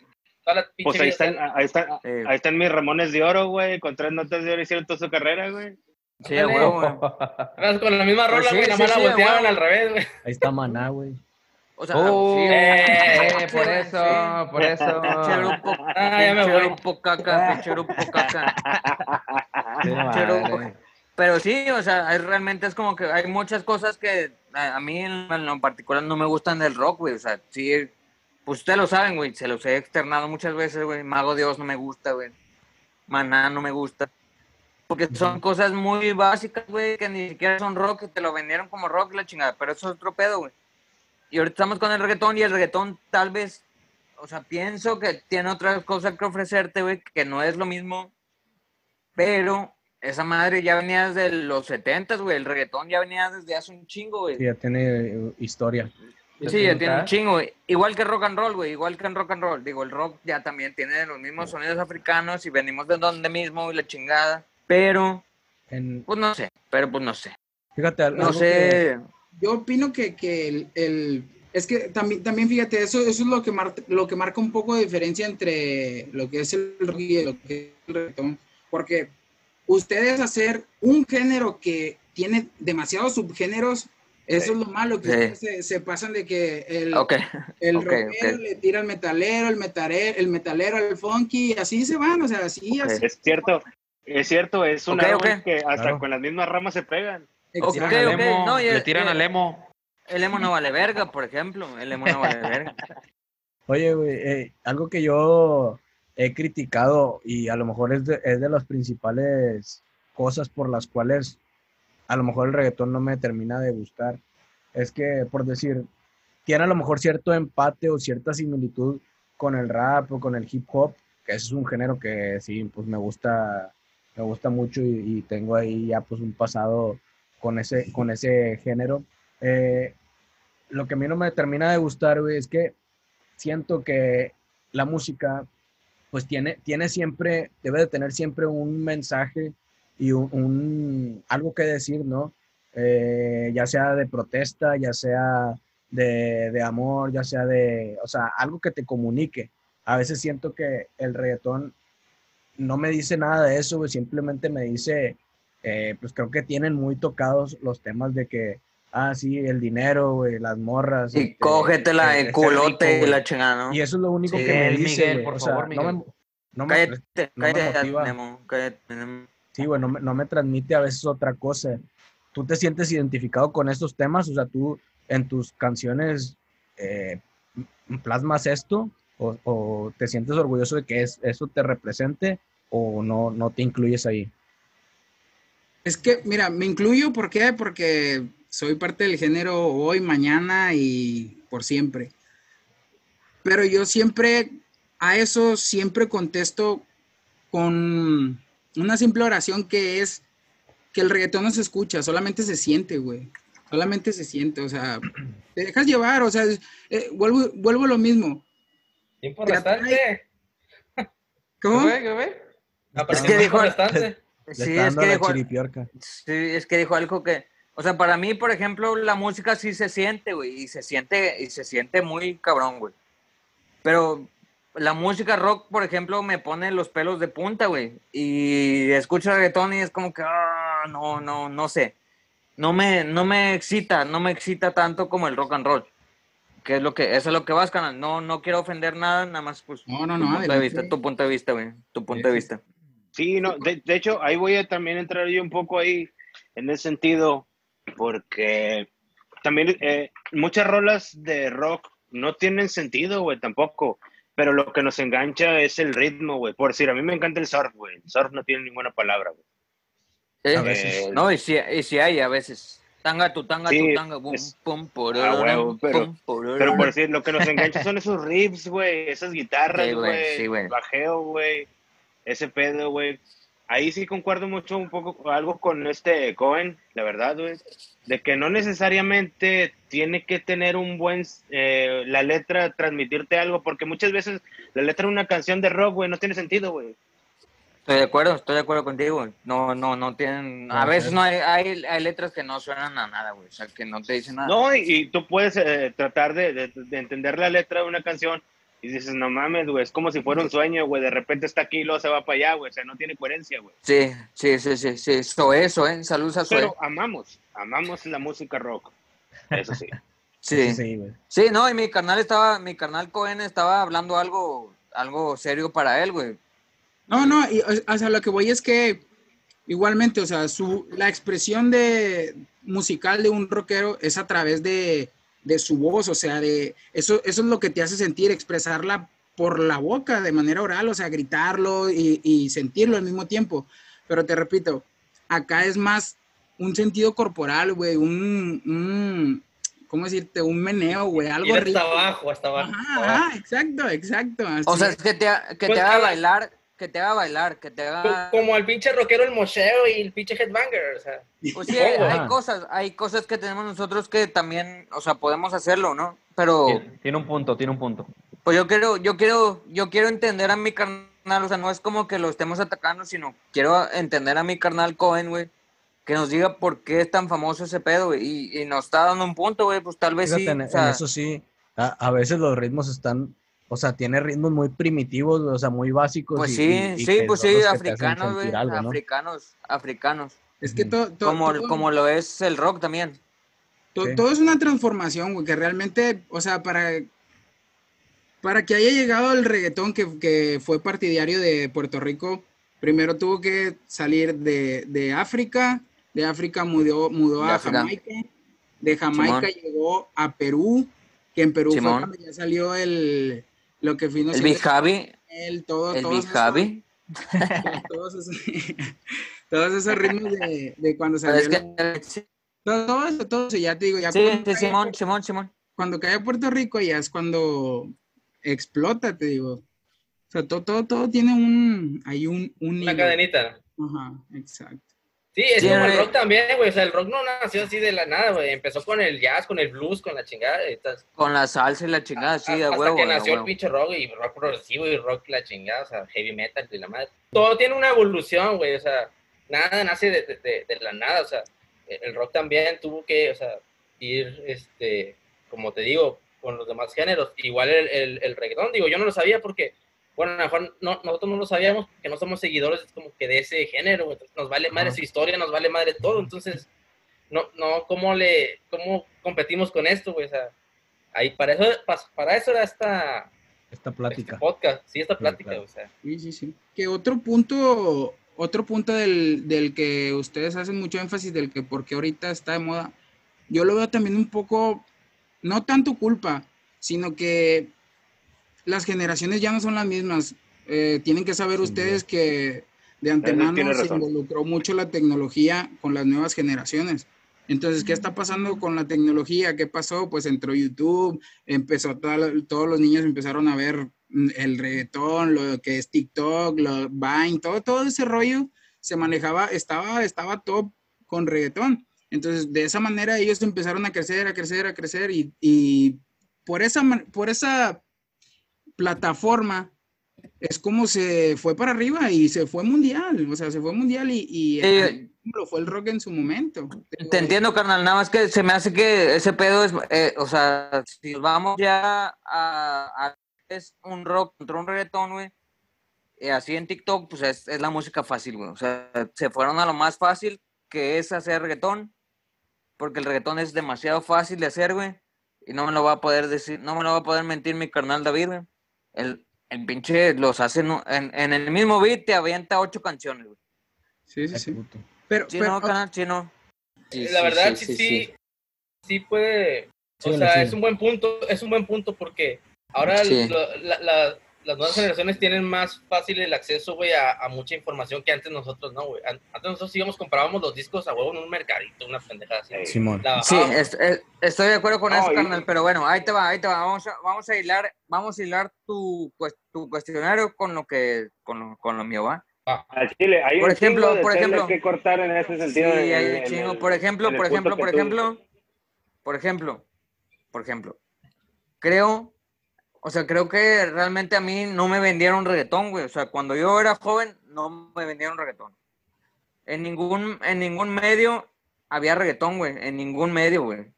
pues ahí están, ahí, están, eh. ahí están mis Ramones de Oro, güey, con tres notas de oro hicieron toda su carrera, güey. Sí, güey, güey. Con la misma rola, güey, pues sí, nada más sí, la volteaban al revés, güey. Ahí está Maná, güey. O sea, oh, sí, eh, por eso, sí. por eso. Pinche grupo, ah, ya me voy. caca, caca. Pero sí, o sea, hay, realmente es como que hay muchas cosas que a, a mí en, en, lo particular no me gustan del rock, güey. O sea, sí, pues ustedes lo saben, güey, se los he externado muchas veces, güey. Mago Dios no me gusta, güey. Maná no me gusta. Porque son cosas muy básicas, güey, que ni siquiera son rock, que te lo vendieron como rock la chingada, pero eso es otro pedo, güey. Y ahorita estamos con el reggaetón y el reggaetón tal vez, o sea, pienso que tiene otras cosas que ofrecerte, güey, que no es lo mismo, pero esa madre ya venía desde los 70, güey, el reggaetón ya venía desde hace un chingo, güey. Sí, ya tiene historia. Sí, ya tiene un chingo, güey. Igual que rock and roll, güey, igual que en rock and roll. Digo, el rock ya también tiene los mismos sonidos africanos y venimos de donde mismo y la chingada. Pero, en... pues no sé, pero pues no sé. Fíjate, no sé. Yo opino que, que el, el, es que también, también fíjate, eso, eso es lo que, mar, lo que marca un poco de diferencia entre lo que es el rock y lo que es el reggaetón. Porque ustedes hacer un género que tiene demasiados subgéneros, eso sí. es lo malo, que sí. se, se, pasan de que el, okay. el okay, rockero okay. le tira al metalero, el metalero, el metalero al funky, y así se van, o sea, así, así. Es cierto, es cierto, es una okay, que hasta claro. con las mismas ramas se pegan. Okay, okay. No, le tiran al emo. El emo no vale verga, por ejemplo. El emo no vale verga. Oye, güey, eh, algo que yo he criticado y a lo mejor es de, es de las principales cosas por las cuales a lo mejor el reggaetón no me termina de gustar. Es que, por decir, tiene a lo mejor cierto empate o cierta similitud con el rap o con el hip hop, que ese es un género que sí, pues me gusta, me gusta mucho y, y tengo ahí ya pues un pasado con ese, con ese género. Eh, lo que a mí no me termina de gustar, güey, es que siento que la música, pues tiene, tiene siempre, debe de tener siempre un mensaje y un, algo que decir, ¿no? Eh, ya sea de protesta, ya sea de, de amor, ya sea de, o sea, algo que te comunique. A veces siento que el reggaetón no me dice nada de eso, simplemente me dice, eh, pues creo que tienen muy tocados los temas de que, ah, sí, el dinero, güey, las morras. Y este, cógetela en culote rico, y la chingada, ¿no? Y eso es lo único Sí, que me dice, Miguel, güey, por o sea, favor, no me, no me- Cállate, no me cállate, motiva. Nemo, cállate, Nemo. Sí, güey, no me, no me transmite a veces otra cosa. ¿Tú te sientes identificado con estos temas? O sea, tú en tus canciones eh, plasmas esto o, o te sientes orgulloso de que es, eso te represente o no, no te incluyes ahí. Es que, mira, me incluyo, ¿por qué? Porque soy parte del género hoy, mañana y por siempre. Pero yo siempre, a eso siempre contesto con una simple oración que es que el reggaetón no se escucha, solamente se siente, güey. Solamente se siente, o sea, te dejas llevar, o sea, eh, vuelvo, vuelvo a lo mismo. Tiempo Te restante. ¿Cómo? ¿Qué ve? ¿Qué ve? Pero Es tiempo que dijo- restante. Le Sí, es que dijo, chiripiorca. sí, es que dijo algo que, o sea, para mí, por ejemplo, la música sí se siente, güey, y se siente, y se siente muy cabrón, güey. Pero la música rock, por ejemplo, me pone los pelos de punta, güey. Y escucho reggaetón y es como que, ah, no, no, no sé. No me, no me excita, no me excita tanto como el rock and roll. Que es lo que, eso es lo que vas, canal. No, no quiero ofender nada, nada más, pues, No, no, tu no, punto de vista, tu punto de vista, güey. Tu punto de vista. Sí, no, de, de hecho, ahí voy a también entrar yo un poco ahí en ese sentido, porque también eh, muchas rolas de rock no tienen sentido, güey, tampoco, pero lo que nos engancha es el ritmo, güey. Por decir, a mí me encanta el surf, güey. El surf no tiene ninguna palabra, güey. ¿Eh? A veces. No, y si, y si hay a veces. Tanga tu tanga Sí, tu tanga, bum, es- pum, Ah, pororón, huevo, pero- pum. Pero por decir, lo que nos engancha son esos riffs, güey, esas guitarras, Sí, güey, sí, güey. bajeo, güey, ese pedo, güey. Ahí sí concuerdo mucho un poco algo con este Cohen, la verdad, güey, de que no necesariamente tiene que tener un buen, eh, la letra, transmitirte algo, porque muchas veces la letra de una canción de rock, güey, no tiene sentido, güey. Estoy de acuerdo, estoy de acuerdo contigo. No, no, no tienen. A veces no hay, hay, hay letras que no suenan a nada, güey. O sea, que no te dicen nada. No, y, y tú puedes eh, tratar de, de- de entender la letra de una canción y dices, no mames, güey, es como si fuera un sueño, güey, de repente está aquí y luego se va para allá, güey, o sea, no tiene coherencia, güey. Sí, sí, sí, sí, sí. Soe, eso, ¿eh? Saludos a. Pero amamos, amamos la música rock. Eso sí. Sí. Sí, güey. Sí, no, y mi carnal estaba, mi carnal Cohen estaba hablando algo, algo serio para él, güey. No, no, y, o sea, lo que voy es que igualmente, o sea, su, la expresión de musical de un rockero es a través de, de su voz, o sea, de eso, eso es lo que te hace sentir, expresarla por la boca de manera oral, o sea, gritarlo y, y sentirlo al mismo tiempo. Pero te repito, acá es más un sentido corporal, güey, un, un, ¿cómo decirte? Un meneo, güey, algo Ir rico. hasta abajo, hasta abajo. Ajá, ajá, exacto, exacto. O sea, es. que te, que Pues, te haga bailar, que te haga bailar, que te haga... Como el pinche rockero, el mocheo y el pinche headbanger, o sea. Pues sí, hay, Ajá. hay cosas, hay cosas que tenemos nosotros que también, o sea, podemos hacerlo, ¿no? Pero, Tiene, tiene un punto, tiene un punto. pues yo quiero, yo quiero, yo quiero entender a mi carnal, o sea, no es como que lo estemos atacando, sino quiero entender a mi carnal Cohen, güey, que nos diga por qué es tan famoso ese pedo, güey, y, y nos está dando un punto, güey, pues tal vez Fíjate, sí, en, o en sea, eso sí, a, a veces los ritmos están, o sea, tiene ritmos muy primitivos, o sea, muy básicos. pues y- sí, y- y sí, pues sí, africanos, güey, sentir algo, ¿no? africanos, africanos, Es que todo, todo- como, como lo es el rock también. To- Sí. Todo es una transformación, güey, que realmente, o sea, para, para que haya llegado el reggaetón que, que fue partidario de Puerto Rico, primero tuvo que salir de, de África, de África mudó, mudó De a África. Jamaica, de Jamaica Simón. llegó a Perú, que en Perú Simón. fue cuando ya salió el, lo que vino El Big Javi, el, todo, el Big esos- Javi, todos esos, todos esos ritmos de, de cuando salió. es que, todo, todo eso, todo eso, ya te digo, ya sí, cae- Simón, Simón, Simón. cuando cae a Puerto Rico ya es cuando explota, te digo. O sea, todo, todo, todo tiene un, hay un, un Una cadenita. Ajá, exacto. Sí, es Sí, como el rock también, güey. O sea, el rock no nació así de la nada, güey. Empezó con el jazz, con el blues, con la chingada. y tas- Con la salsa y la chingada, sí, de hasta huevo. que de nació el huevo. pinche rock y rock progresivo y rock la chingada, o sea, heavy metal y la madre. Todo tiene una evolución, güey. O sea, nada nace de, de- de- de la nada. O sea, el rock también tuvo que, o sea, ir, este, como te digo, con los demás géneros. Igual el, el, el reggaetón, digo, yo no lo sabía porque, bueno, a lo mejor no, nosotros no lo sabíamos porque no somos seguidores como que de ese género. Entonces, nos vale madre su historia, nos vale madre todo. Entonces, no, no, ¿cómo le, cómo competimos con esto, güey? O sea, ahí, para eso, pa- para eso era esta, Esta este plática. podcast, sí, esta Sí, plática, claro. o sea. Sí, sí, sí. Que otro punto, otro punto del, del que ustedes hacen mucho énfasis, del que porque ahorita está de moda, yo lo veo también un poco, no tanto culpa, sino que las generaciones ya no son las mismas. Eh, tienen que saber ustedes que de antemano se involucró mucho la tecnología con las nuevas generaciones. Entonces, ¿qué está pasando con la tecnología? ¿Qué pasó? Pues entró YouTube, empezó toda- todos los niños empezaron a ver mm, el reggaetón, lo que es TikTok, lo, Vine, todo, todo ese rollo se manejaba, estaba, estaba top con reggaetón. Entonces, de esa manera ellos empezaron a crecer, a crecer, a crecer y, y por, esa, por esa plataforma es como se fue para arriba y se fue mundial, o sea, se fue mundial y, como lo fue el rock en su momento. Te entiendo, carnal, nada más que se me hace que ese pedo es, eh, o sea, si vamos ya a, a- es un rock contra un reggaetón, güey, así en TikTok, pues es, es la música fácil, güey, o sea, se fueron a lo más fácil, que es hacer reggaetón, porque el reggaetón es demasiado fácil de hacer, güey, y no me lo va a poder decir, no me lo va a poder mentir mi carnal David, güey, el, el pinche los hace en, en, en el mismo beat, te avienta ocho canciones, güey. Sí, sí, sí. Pero, Sí, pero- no, carnal, sí, no. Sí, la verdad, sí, sí, sí, sí, sí, puede, o sea, es un buen punto, es un buen punto porque ahora la- la- las nuevas generaciones tienen más fácil el acceso, güey, a, a mucha información que antes nosotros, ¿no, güey? An- Antes nosotros íbamos, comprábamos los discos a huevo en un mercadito, una pendejada así. Simón. La Sí, bajábamos. es- es- estoy de acuerdo con No, eso, y- carnal, pero bueno, ahí te va, ahí te va. Vamos a, vamos a hilar, vamos a hilar tu, tu cuestionario con lo que, con lo, con lo mío, ¿va? Al Chile, hay Por un ejemplo, de por ejemplo. que cortar en ese Sí, sentido. en- hay un en chingo. el- Por ejemplo, por ejemplo, por ejemplo, por ejemplo, creo, o sea, creo que realmente a mí no me vendieron reggaetón, güey. O sea, cuando yo era joven, no me vendieron reggaetón. En ningún, en ningún medio había reggaetón, güey. En ningún medio, güey.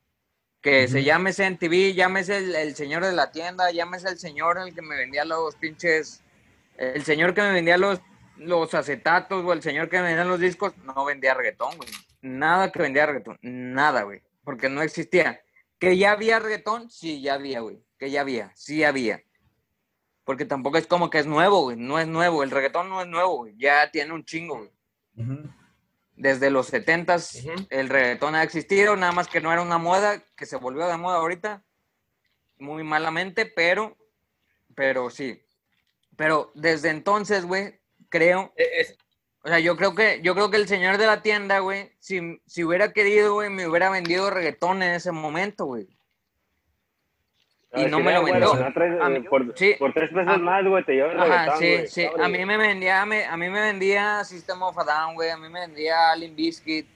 Que se Ujú. llámese en TV, llámese el, el señor de la tienda, llámese el señor el que me vendía los pinches, el señor que me vendía los, los acetatos o el señor que me vendía los discos, no vendía reggaetón, güey. Nada que vendía reggaetón, nada, güey. Porque no existía. Que ya había reggaetón, sí, ya había, güey. Que ya había, sí había. Porque tampoco es como que es nuevo, güey. No es nuevo. El reggaetón no es nuevo, güey. Ya tiene un chingo, güey. Desde los setentas Ujú. el reggaetón ha existido, nada más que no era una moda, que se volvió de moda ahorita. Muy malamente, pero, pero sí. Pero desde entonces, güey, creo, Eh, es- o sea, yo creo que, yo creo que el señor de la tienda, güey, si, si hubiera querido, güey, me hubiera vendido reggaetón en ese momento, güey. Y no me lo vendió. A eh, mí- por, sí. por tres pesos A- más, güey, te llevas Ajá, sí, güey. sí. A mí me vendía, me- a mí me vendía System of a Down, güey. A mí me vendía Limp Bizkit.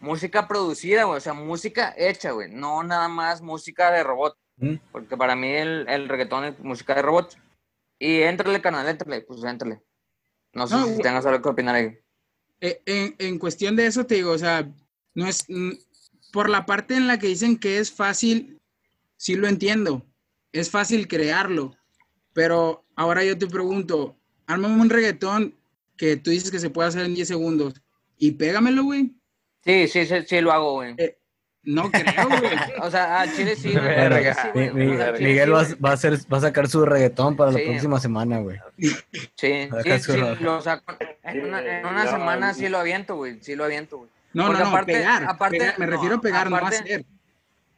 Música producida, güey. O sea, música hecha, güey. No nada más música de robot. Mm. Porque para mí el, el reggaetón es música de robot. Y éntrale, canal, éntrale. Pues éntrale. No sé No, si tengas algo que opinar ahí. En, en cuestión de eso te digo, o sea, no es por la parte en la que dicen que es fácil, sí lo entiendo, es fácil crearlo, pero ahora yo te pregunto, ármame un reggaetón que tú dices que se puede hacer en 10 segundos y pégamelo, güey. Sí, sí, sí, sí lo hago, güey. Eh, No creo, güey. O sea, al chile sí, güey. Verga. Sí, güey. mi- O sea, al chile Miguel sí, va, a hacer, va a sacar su reggaetón para Sí. la próxima semana, güey. Sí, sí, sí, lo saco. En una, en una semana no. sí lo aviento, güey. Sí lo aviento, güey. No, Porque no, no, aparte- pegar, aparte- pegar, me no, refiero a pegar, no aparte- hacer.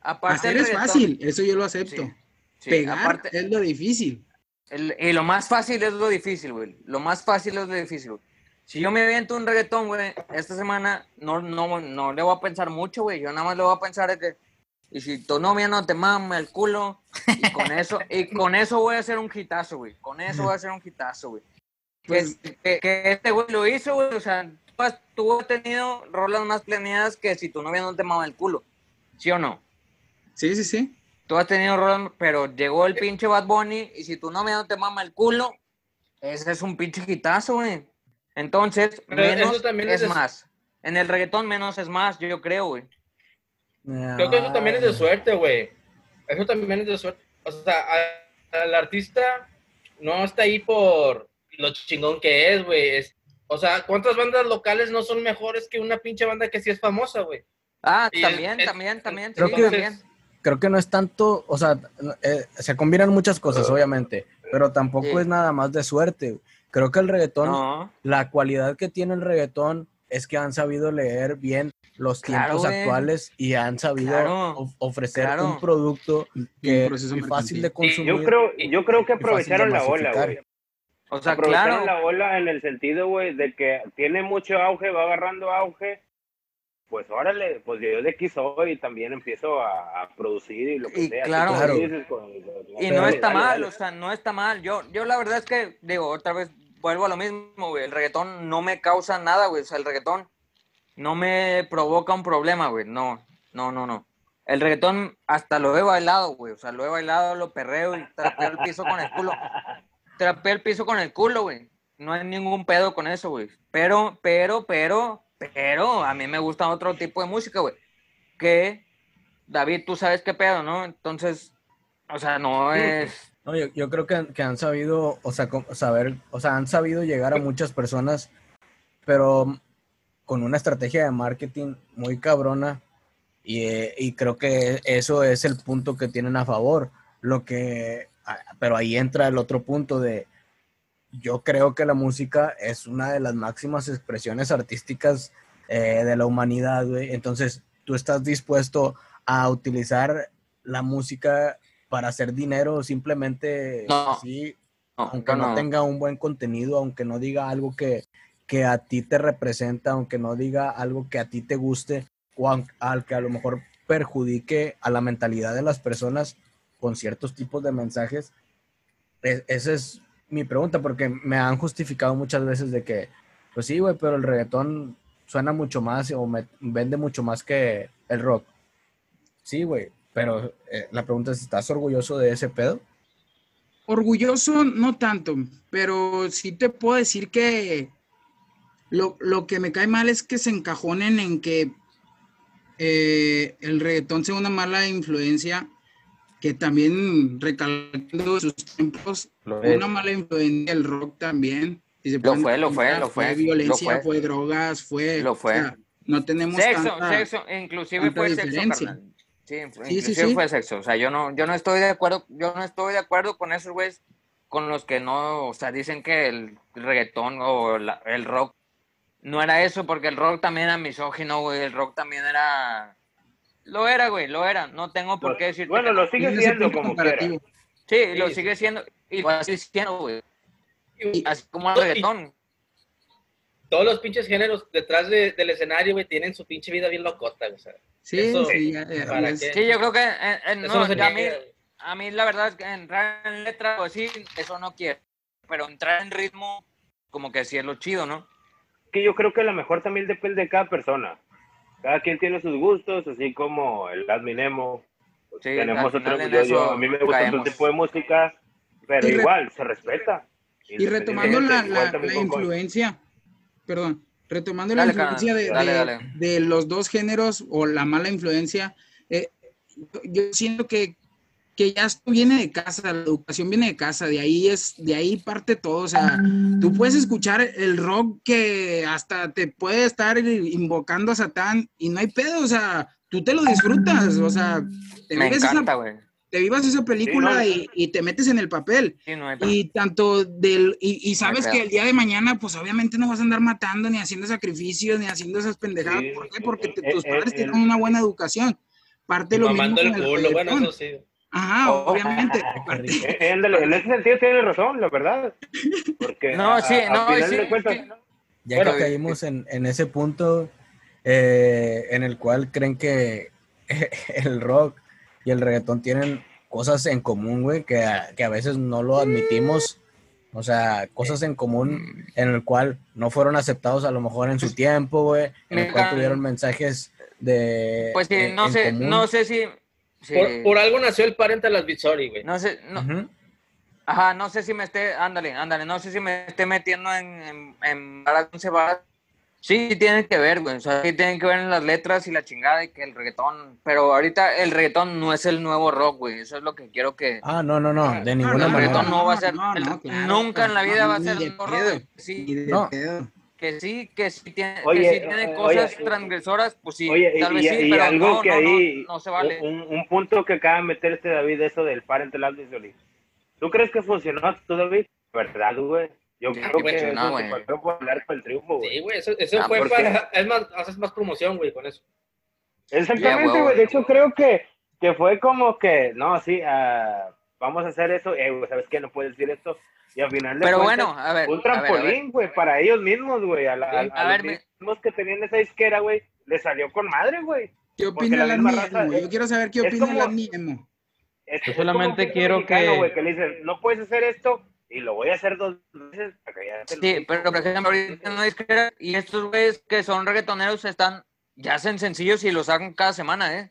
Aparte Hacer es fácil, eso yo lo acepto. Sí, pegar aparte, es lo difícil. el- y lo más fácil es lo difícil, güey. Lo más fácil es lo difícil, güey. Si yo me aviento un reggaetón, güey, esta semana no, no, no le voy a pensar mucho, güey. Yo nada más le voy a pensar de que y si tu novia no te mama el culo, y con eso, y con eso voy a hacer un hitazo, güey. Con eso voy a hacer un hitazo, güey. Pues- que, que- que este güey lo hizo, güey. O sea, tú has, tú has tenido rolas más planeadas que si tu novia no te mama el culo. ¿Sí o no? Sí, sí, sí. Tú has tenido rolas, pero llegó el pinche Bad Bunny y si tu novia no te mama el culo, ese es un pinche hitazo, güey. Entonces, Pero menos también es más. En el reggaetón menos es más, yo creo, güey. Creo que eso también es de suerte, güey. Eso también es de suerte. O sea, al artista no está ahí por lo chingón que es, güey. Es- o sea, ¿cuántas bandas locales no son mejores que una pinche banda que sí es famosa, güey? Ah, Y también, es- también, también, sí, también. Creo que no es tanto, o sea, eh, se combinan muchas cosas, obviamente, pero tampoco Sí. es nada más de suerte. Creo que el reggaetón, No, la cualidad que tiene el reggaetón es que han sabido leer bien los Claro, tiempos actuales y han sabido Claro, of- ofrecer claro. un producto que es fácil de consumir. yo creo, yo creo que aprovecharon la ola, güey. o sea, aprovecharon claro. la ola en el sentido, güey, de que tiene mucho auge, va agarrando auge. Pues órale, pues yo de aquí soy y también empiezo a, a producir y lo que Y sea. claro. Claro. con- Y no está dale, mal, dale. o sea, no está mal. Yo, yo la verdad es que, digo, otra vez vuelvo a lo mismo, güey. El reggaetón no me causa nada, güey. O sea, el reggaetón no me provoca un problema, güey. No, no, no, no. El reggaetón hasta lo he bailado, güey. O sea, lo he bailado, lo perreo y trapeo el piso con el culo. Trapeo el piso con el culo, güey. No hay ningún pedo con eso, güey. Pero, pero, pero, pero, a mí me gusta otro tipo de música, güey. Que, David, tú sabes qué pedo, ¿no? Entonces, o sea, no es... No, yo, yo creo que, que han sabido, o sea, saber, o sea, han sabido llegar a muchas personas, pero con una estrategia de marketing muy cabrona y, eh, y creo que eso es el punto que tienen a favor. Lo que, ah, pero ahí entra el otro punto de, yo creo que la música es una de las máximas expresiones artísticas eh, de la humanidad, güey. Entonces, tú estás dispuesto a utilizar la música para hacer dinero simplemente No. así, No, aunque no, no. tenga un buen contenido, aunque no diga algo que, que a ti te representa, aunque no diga algo que a ti te guste, o al que a lo mejor perjudique a la mentalidad de las personas con ciertos tipos de mensajes. E- esa es mi pregunta, porque me han justificado muchas veces de que, pues sí, güey, pero el reggaetón suena mucho más o me vende mucho más que el rock. Sí, güey, pero eh, la pregunta es, ¿estás orgulloso de ese pedo? Orgulloso, no tanto, pero sí te puedo decir que lo, lo que me cae mal es que se encajonen en que eh, el reggaetón sea una mala influencia, que también recalcando sus tiempos, Lo fue una mala influencia el rock también. si Lo fue, lo fue, lo fue, lo violencia, fue. fue. drogas, fue. Lo fue. no tenemos Sexo, tanta- sexo, inclusive tanta fue sexo, diferencia. Sí, Sí, inclusive sí, sí. fue sexo. O sea, yo no, yo no estoy de acuerdo, yo no estoy de acuerdo con esos güeyes con los que no, o sea, dicen que el reggaetón o la- el rock no era eso, porque el rock también era misógino, güey. El rock también era. Lo era, güey, lo era. No tengo por qué decirte. Bueno, que lo sigue siendo como quiera. comparativo. Sí, lo Sí. sigue siendo. Y lo seguir siendo, güey. Así como el reggaetón. todos los pinches géneros detrás de- del escenario, güey, tienen su pinche vida bien locota, sea. Sí, Eso, sí, ya- ya-. Sí, yo creo que. eh, eh, no, no a mí, a mí la verdad es que entrar en letra o así, eso no quiero. Pero entrar en ritmo, como que sí es lo chido, ¿no? que yo creo que a lo mejor también depende de cada persona. Cada quien tiene sus gustos, así como el Adminemo. Sí, Tenemos otro, yo, a mí me gusta caemos. otro tipo de música, pero igual, se respeta. Y retomando la, la- influencia, perdón, retomando Dale, la influencia de, dale, de- dale. de los dos géneros o la mala influencia, eh, yo siento que, que ya esto viene de casa, la educación viene de casa, de ahí es, de ahí parte todo, o sea, tú puedes escuchar el rock que hasta te puede estar invocando a Satán y no hay pedo, o sea, tú te lo disfrutas, o sea, te Me vives esa- encanta, güey. te vivas esa película no, y, y te metes en el papel. Sí, no hay Y tanto del, y, y sabes pedo. que el día de mañana, pues obviamente no vas a andar matando, ni haciendo sacrificios, ni haciendo esas pendejadas. Sí, ¿Por qué? sí, Porque te- eh, tus eh, padres eh, tienen una buena educación. Parte lo mismo Mamando con el el culo, bueno, eso sí. Ajá, Oh. obviamente. Eh, eh, en ese sentido tiene razón, la verdad. Porque No, a- sí, a- no, final sí, de cuentas, sí. Ya Bueno, que caímos en, en ese punto eh, en el cual creen que el rock y el reggaetón tienen cosas en común, güey, que, a- que a veces no lo admitimos. O sea, cosas en común en el cual no fueron aceptados a lo mejor en su tiempo, güey, en el cual tuvieron mensajes de... Pues sí, en- no en sé, común. no sé si... sí, Por, por algo nació el Parental Advisory, güey. no sé, no. Ajá, no sé si me esté, ándale, ándale, no sé si me esté metiendo en, en, en. Sí, tienen que ver, güey, o sea, sí tienen que ver en las letras y la chingada y que el reggaetón, pero ahorita el reggaetón no es el nuevo rock, güey, eso es lo que quiero que... Ah, no, no, no, de ninguna el manera. reggaetón no, va a ser, no, el- no, claro, nunca en la vida no, va a ser el nuevo rock, sí, No. Que sí, que sí tiene, Oye, que sí tiene eh, cosas oye, transgresoras, pues sí, Oye, tal y, vez y- sí, y pero algo no, que no, ahí, no se vale. un, un punto que acaba de meter este David, eso del parental advisory. ¿Tú crees que funcionó tú, David? ¿Verdad, güey? Yo Sí, creo que no, eso güey. por hablar con el triunfo, güey. Sí, güey, eso, eso Ah, fue para... Es más, haces más promoción, güey, con eso. Exactamente, güey. De hecho, creo que, que fue como que, no, sí, ah, vamos a hacer eso. Eh, güey, ¿sabes qué? No puedes decir esto. Y al final de Pero cuentas, bueno, a ver, un trampolín, güey, para ellos mismos, güey. A, la, Sí, a, a a ver, los me- mismos que tenían esa disquera, güey, le salió con madre, güey. ¿Qué opina la Admi raza es- Yo quiero saber qué es opina como- Admi Emo. Es- Yo es solamente quiero que- que le dicen, no puedes hacer esto y lo voy a hacer dos veces para que ya Sí, digo". pero por ejemplo, ahorita en una disquera y estos güeyes que son reggaetoneros están, ya hacen sencillos y los sacan cada semana, ¿eh?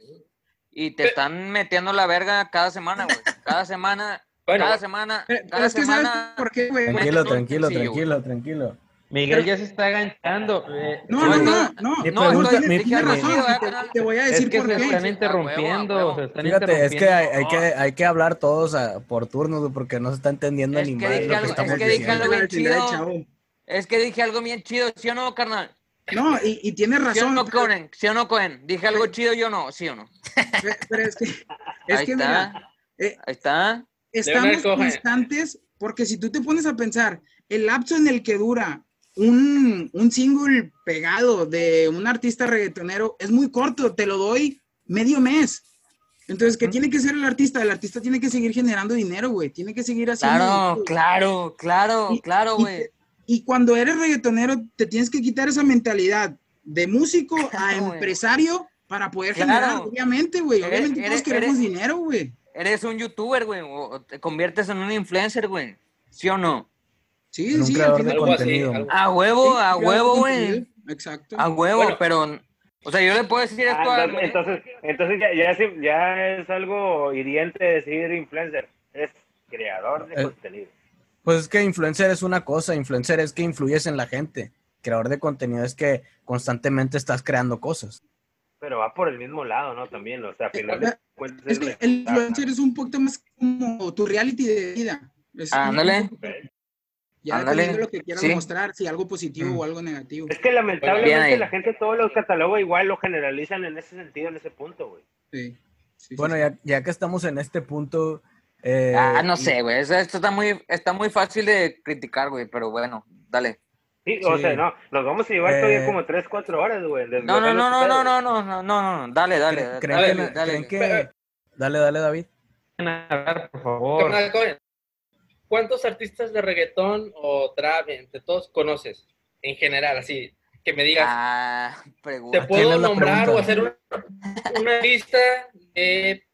Y te están metiendo la verga cada semana, güey. Cada semana, Bueno, cada semana, Pero, pero cada es que ¿sabes semana. por qué, güey? Tranquilo, un tranquilo, tranquilo, tranquilo. Miguel ya se está enganchando. eh, No, no, no, no. Mi No, pregunta- estoy- mi- mi- razón, ¿eh, te, te voy a es decir que por se qué. están Ah, interrumpiendo. huevo, se están Fíjate, es que interrumpiendo. hay, hay que hay que hablar todos a- por turnos, güey, porque no se está entendiendo Es ni que madre dije lo que algo- estamos es que dije algo bien chido. Es que dije algo bien chido, ¿sí o no, carnal? No, y, y tienes ¿Sí o razón. no, pero- Cohen? ¿Sí o no, Cohen? ¿Dije algo chido yo no? ¿Sí o no? Pero, pero es que, es Ahí que está. mira, eh, Ahí está. Estamos constantes porque si tú te pones a pensar, el lapso en el que dura un, un single pegado de un artista reggaetonero es muy corto, te lo doy medio mes. Entonces, ¿qué tiene que ser el artista? El artista tiene que seguir generando dinero, güey. Tiene que seguir haciendo. Claro, dinero. claro, claro, Y- claro, güey. Y cuando eres reggaetonero, te tienes que quitar esa mentalidad de músico a Claro, güey. empresario para poder Claro. generar, obviamente, güey. Eres- Obviamente todos eres- queremos eres- dinero, güey. Eres un youtuber, güey, o te conviertes en un influencer, güey. ¿Sí o no? Sí, un sí, creador de así, contenido. algo- A huevo, Sí, a huevo, güey. Exacto. A huevo, Bueno. pero. O sea, yo le puedo decir esto Ah, a. entonces, entonces, entonces ya, ya, es, ya es algo hiriente decir influencer. Es creador de Eh, contenido. Pues es que influencer es una cosa, influencer es que influyes en la gente. Creador de contenido es que constantemente estás creando cosas. Pero va por el mismo lado, ¿no? También, o sea, al final de cuentas Es que el influencer es un poquito más como tu reality de vida. Ándale. Ya Ándale. dependiendo de lo que quieras Sí. mostrar, si algo positivo Mm. o algo negativo. Es que lamentablemente la gente todo lo cataloga igual, lo generalizan en ese sentido, en ese punto, güey. Sí. Bueno, sí. ya, ya que estamos en este punto... eh, Ah, no sé, güey. Esto esto está muy, está muy fácil de criticar, güey, pero bueno, dale. Sí, o sea, no, nos vamos a llevar Eh, todavía como 3, 4 horas, güey. No, no, no, no, no, no, no, no, no, no, dale, dale. ¿Creen, dale, creen dale, que, dale. creen que- Pero- Dale, dale, David. hablar, por favor. ¿Cuántos artistas de reggaetón o trap, entre todos, conoces? En general, así, que me digas, Ah, te pregunta. ¿quién puedo nombrar o hacer una, una lista de,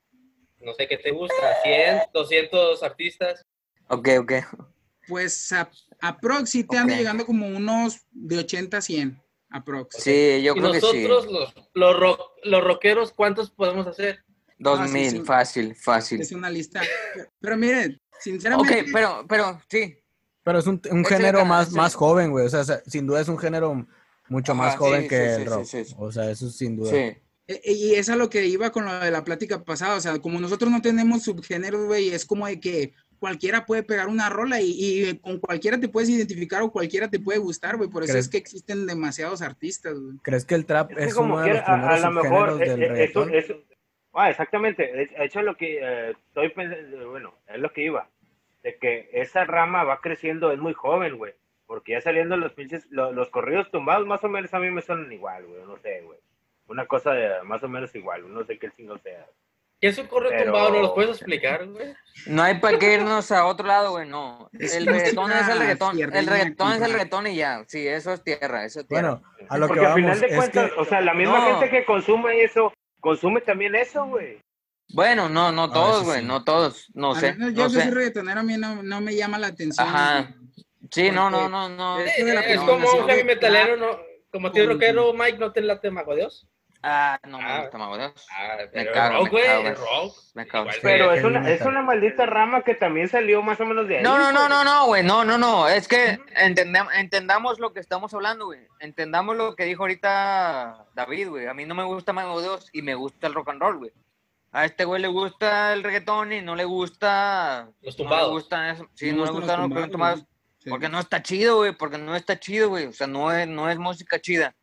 no sé qué te gusta, 100, 200 artistas. Ok, ok. Pues aprox sí te anda Ok. llegando como unos de 80 a 100. Aprox. Sí, yo y creo que sí. nosotros, los, los, rock- los rockeros, ¿cuántos podemos hacer? Dos Ah, sí, mil, sí. fácil, fácil. Es una lista. Pero miren, sinceramente. Ok, pero, pero, sí. Pero es un, un género más, sí. más joven, güey. O sea, sin duda es un género mucho más joven sí, que sí, el rock. sí, sí. O sea, eso sin duda. Sí. Eh, Y es a lo que iba con lo de la plática pasada, o sea, como nosotros no tenemos subgéneros, güey, es como de que cualquiera puede pegar una rola y, y con cualquiera te puedes identificar o cualquiera te puede gustar, güey, por eso ¿Crees? es que existen demasiados artistas, güey. ¿Crees que el trap Es que es, como uno de los quiera, a, a lo mejor, eh, del eh, eso, reggaetón? eso- ah, exactamente, de hecho lo que eh, estoy pensando, bueno, es lo que iba, de que esa rama va creciendo, es muy joven, güey, porque ya saliendo los pinches, lo- los, corridos tumbados más o menos a mí me suenan igual, güey, no sé, güey, una cosa de- más o menos igual, no sé qué chingo sea. ¿Qué es un correo Pero- tumbado? ¿No los puedes explicar, güey? No hay para qué irnos a otro lado, güey, no. El reggaetón es el reggaetón. El reggaetón es el reggaetón y ya. Sí, eso es tierra, eso es tierra. Bueno, a lo porque que al vamos final de cuentas, que o sea, la misma No. gente que consume eso consume también eso, güey. Bueno, no, no Ah, todos, güey, sí. no todos, no Al sé, menos yo no que soy sé. reggaetonero, a mí no, no me llama la atención. Ajá. Sí, no, no, no, no. Es como un heavy metalero, ¿no? Como tío rockero, Mike, ¿no te late Mago Dios? Ah, no me Ah. gusta, Mago Dios. Ah, Me cago, rock, me güey, cago. es rock. Me cago. Igual Sí, Pero es una, es una maldita rama que también salió más o menos de ahí. No, no, no, güey. no, no, güey, no, no, no, es que entendem- entendamos lo que estamos hablando, güey. Entendamos lo que dijo ahorita David, güey. A mí no me gusta Mago Dios y me gusta el rock and roll, güey. A este güey le gusta el reggaetón y no le gusta... Los No le tumbados. gustan eso. Sí, Me no le gustan los los tumbados, tumbados. Sí. Porque no está chido, güey, porque no está chido, güey. O sea, no es, no es música chida.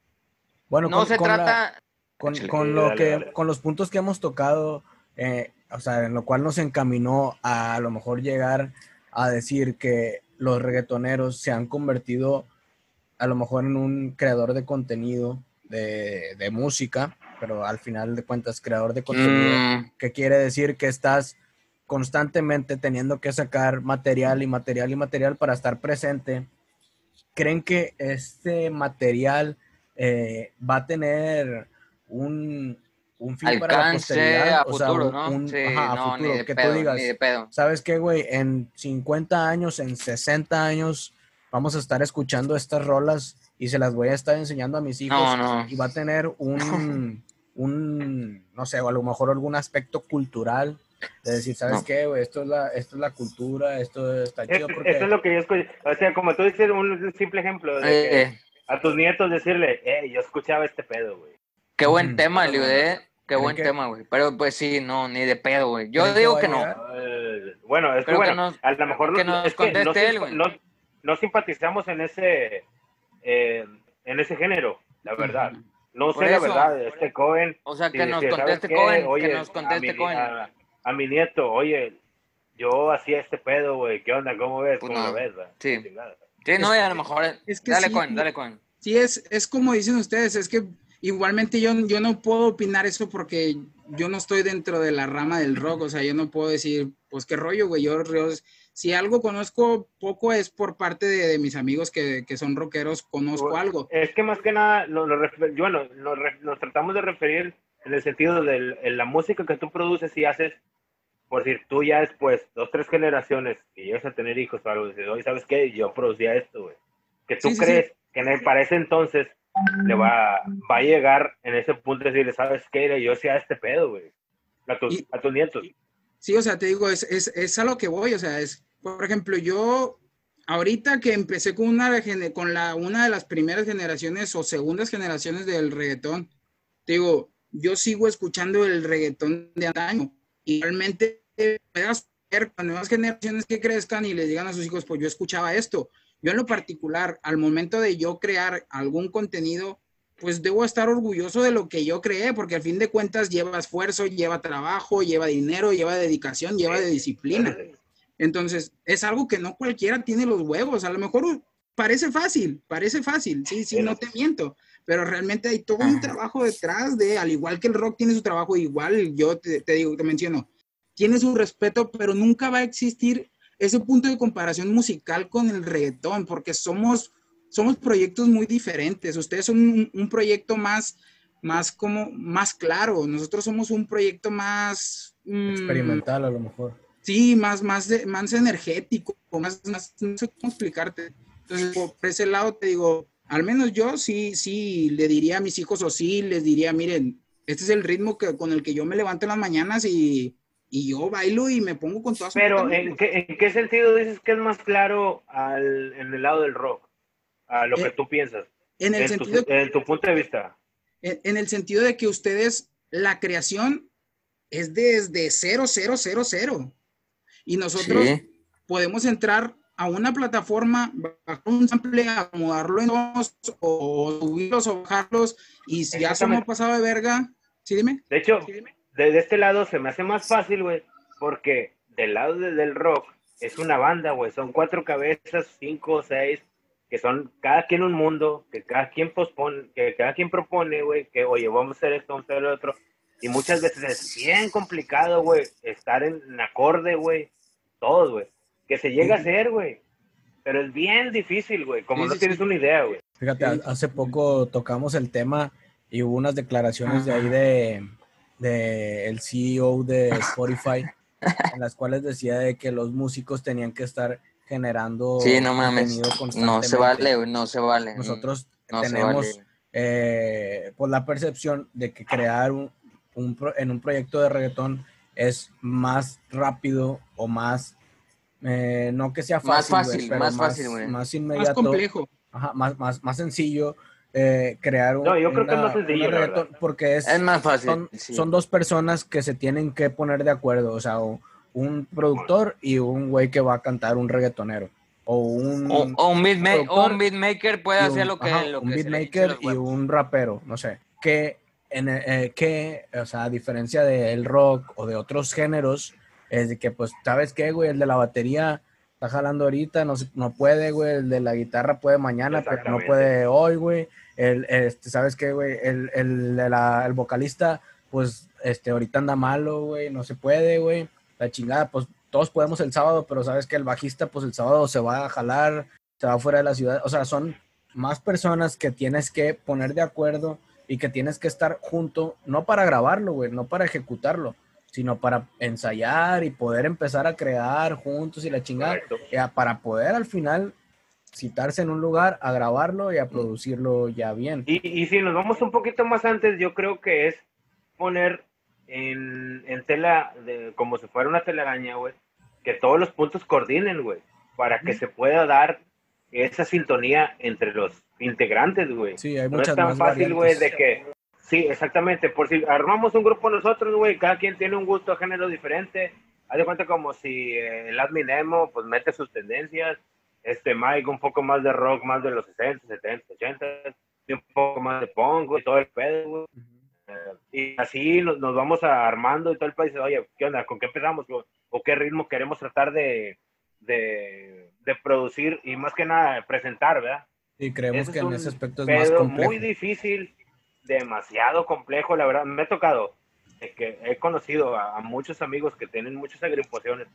Bueno, No con- se con la- trata... con, con lo dale, que dale. con los puntos que hemos tocado eh, o sea en lo cual nos encaminó a, a lo mejor llegar a decir que los reggaetoneros se han convertido a lo mejor en un creador de contenido de, de música pero al final de cuentas creador de contenido Mm, que quiere decir que estás constantemente teniendo que sacar material y material y material para estar presente. ¿Creen que este material eh, va a tener un, un fin para la alcance posteridad? a O sea, futuro, un- ¿no? un- sí, ajá, a no, futuro, ni de que pedo, tú digas, ni de pedo. ¿sabes qué, güey? En 50 años, en 60 años, vamos a estar escuchando estas rolas y se las voy a estar enseñando a mis hijos. No, no. Y va a tener un, un, no sé, o a lo mejor algún aspecto cultural de decir, ¿sabes No. qué, güey? Esto es la, esto es la cultura, esto está Es- chido porque... Eso es lo que yo escuché. O sea, como tú dices, un simple ejemplo de Eh, que eh, a tus nietos decirle, eh, yo escuchaba este pedo, güey. Qué buen tema, Liu, eh. Qué ¿Creen buen que- tema, güey. Pero pues sí, no, ni de pedo, güey. Yo ¿Creen que digo a que no. Eh, bueno, es que nos- a lo mejor que no- nos es que no, conteste él, güey. no, no simpatizamos en ese eh, en ese género, la verdad. No Por sé la verdad, este Cohen. O sea, que nos decir, ¿sabes conteste? Cohen, Oye, que nos a conteste mi, Cohen. a, a mi nieto, oye, yo hacía este pedo, güey, ¿qué onda? ¿Cómo ves? Pues ¿Cómo no. lo ves? Sí. Sí, no, y a lo mejor. es que dale sí, Cohen, dale Cohen. Sí, es, es como dicen ustedes, es que igualmente yo, yo no puedo opinar eso porque yo no estoy dentro de la rama del rock, o sea, yo no puedo decir, pues qué rollo, güey, yo, yo- si algo conozco poco es por parte de, de mis amigos que, que son rockeros, conozco Bueno, algo. Es que más que nada, lo, bueno, nos, tratamos de referir en el sentido de la música que tú produces y haces, por decir, tú ya después, dos, tres generaciones, que llegas a tener hijos o algo, dices, oye, ¿sabes qué? Yo producía esto, güey. Que tú Sí, sí, crees que en el- para ese entonces le va, va a llegar en ese punto de decirle, ¿sabes qué? Yo hacía este pedo, güey. A tus, Y- a tus nietos. Sí, o sea, te digo, es, es, es a lo que voy, o sea, es, por ejemplo, yo ahorita que empecé con una, con la, una de las primeras generaciones o segundas generaciones del reggaetón, te digo, yo sigo escuchando el reggaetón de antaño y realmente puedas ver con nuevas generaciones que crezcan y les digan a sus hijos, pues yo escuchaba esto. Yo en lo particular, al momento de yo crear algún contenido, pues debo estar orgulloso de lo que yo creé, porque al fin de cuentas lleva esfuerzo, lleva trabajo, lleva dinero, lleva dedicación, lleva de disciplina. Entonces, es algo que no cualquiera tiene los huevos. A lo mejor parece fácil, parece fácil, sí, sí, no te miento, pero realmente hay todo un trabajo detrás de, al igual que el rock tiene su trabajo, igual yo te, te digo, te menciono, tiene su respeto, pero nunca va a existir ese punto de comparación musical con el reggaetón, porque somos, somos proyectos muy diferentes. Ustedes son un, un proyecto más, más como, más claro. Nosotros somos un proyecto más... mm, Experimental a lo mejor. Sí, más, más, de- más energético, más, más, no sé cómo explicarte. Entonces, por ese lado te digo, al menos yo sí, sí le diría a mis hijos o sí les diría, miren, este es el ritmo que, con el que yo me levanto en las mañanas y, y yo bailo y me pongo con todas Pero, ¿en qué, ¿en qué sentido dices que es más claro al, en el lado del rock? A lo que Eh, tú piensas. en el En tu, sentido en tu punto de vista. en, en el sentido de que ustedes, la creación es desde cero, cero, cero, cero. Y nosotros Sí. podemos entrar a una plataforma, bajar un sample, acomodarlo en dos, o subirlos o bajarlos, y si ya somos Exactamente. pasado de verga, sí, dime. De hecho, Sí, dime. De, de este lado se me hace más fácil, güey, porque del lado de- del rock es una banda, güey, son cuatro cabezas, cinco o seis, que son cada quien un mundo, que cada quien pospone, que cada quien propone, güey, que oye, vamos a hacer esto, vamos a hacer lo otro, y muchas veces es bien complicado, güey, estar en, en acorde, güey, todos, güey, que se llega a hacer, güey, pero es bien difícil, güey, como Sí, no sí, tienes sí. una idea, güey. Fíjate, Sí. hace poco tocamos el tema y hubo unas declaraciones de ahí Ajá. De, de el CEO de Spotify, en las cuales decía de que los músicos tenían que estar generando Sí, no mames. contenido No se vale, güey, no se vale. Nosotros No se tenemos vale. eh, pues la percepción de que crear un, un pro- en un proyecto de reggaetón es más rápido o más eh, no que sea Más fácil, güey, fácil, pero más fácil, güey. más Más inmediato complejo. Ajá, más, más, más sencillo eh, crear un, No, yo creo que es una- más sencillo, una la reggaetón, verdad. porque es, Es más fácil. son, sí. son dos personas que se tienen que poner de acuerdo, o sea, o un productor y un güey que va a cantar un reggaetonero, o un, O, o un beatma- o un beatmaker puede hacer un- lo que, ajá, lo un que hinche beatmaker y un rapero, no sé, que, en, eh, que, o sea, a diferencia del rock o de otros géneros, es de que, pues, ¿sabes qué, güey? El de la batería está jalando ahorita, no, no puede, güey, el de la guitarra puede mañana, pero no puede hoy, güey, el, este, ¿sabes qué, güey? El, el, el vocalista, pues, este, ahorita anda malo, güey, no se puede, güey, la chingada, pues, todos podemos el sábado, pero ¿sabes que El bajista, pues, el sábado se va a jalar, se va fuera de la ciudad, o sea, son más personas que tienes que poner de acuerdo y que tienes que estar junto, no para grabarlo, güey, no para ejecutarlo, sino para ensayar y poder empezar a crear juntos y la chingada, ya, para poder al final citarse en un lugar a grabarlo y a producirlo ya bien. Y, y si nos vamos un poquito más antes, yo creo que es poner en, en tela, de, como si fuera una telaraña, güey, que todos los puntos coordinen, güey, para que se pueda dar esa sintonía entre los integrantes, güey. Sí, hay No muchas es tan más fácil, güey, de que... Sí, exactamente. Por si armamos un grupo nosotros, güey, cada quien tiene un gusto género diferente. Haz de cuenta como si eh, el admin emo, pues mete sus tendencias. Este Mike un poco más de rock, más de los 60, 70, 80. Y un poco más de punk, güey, todo el pedo, güey. Eh, y así nos, nos vamos armando y todo el país dice, oye, ¿qué onda? ¿Con qué empezamos? ¿O, o qué ritmo queremos tratar de, de, de producir? Y más que nada, presentar, ¿verdad? Y creemos que es en ese aspecto es más complejo. muy difícil, demasiado complejo, la verdad. Me ha tocado, eh, que he conocido a, a muchos amigos que tienen muchas agrupaciones,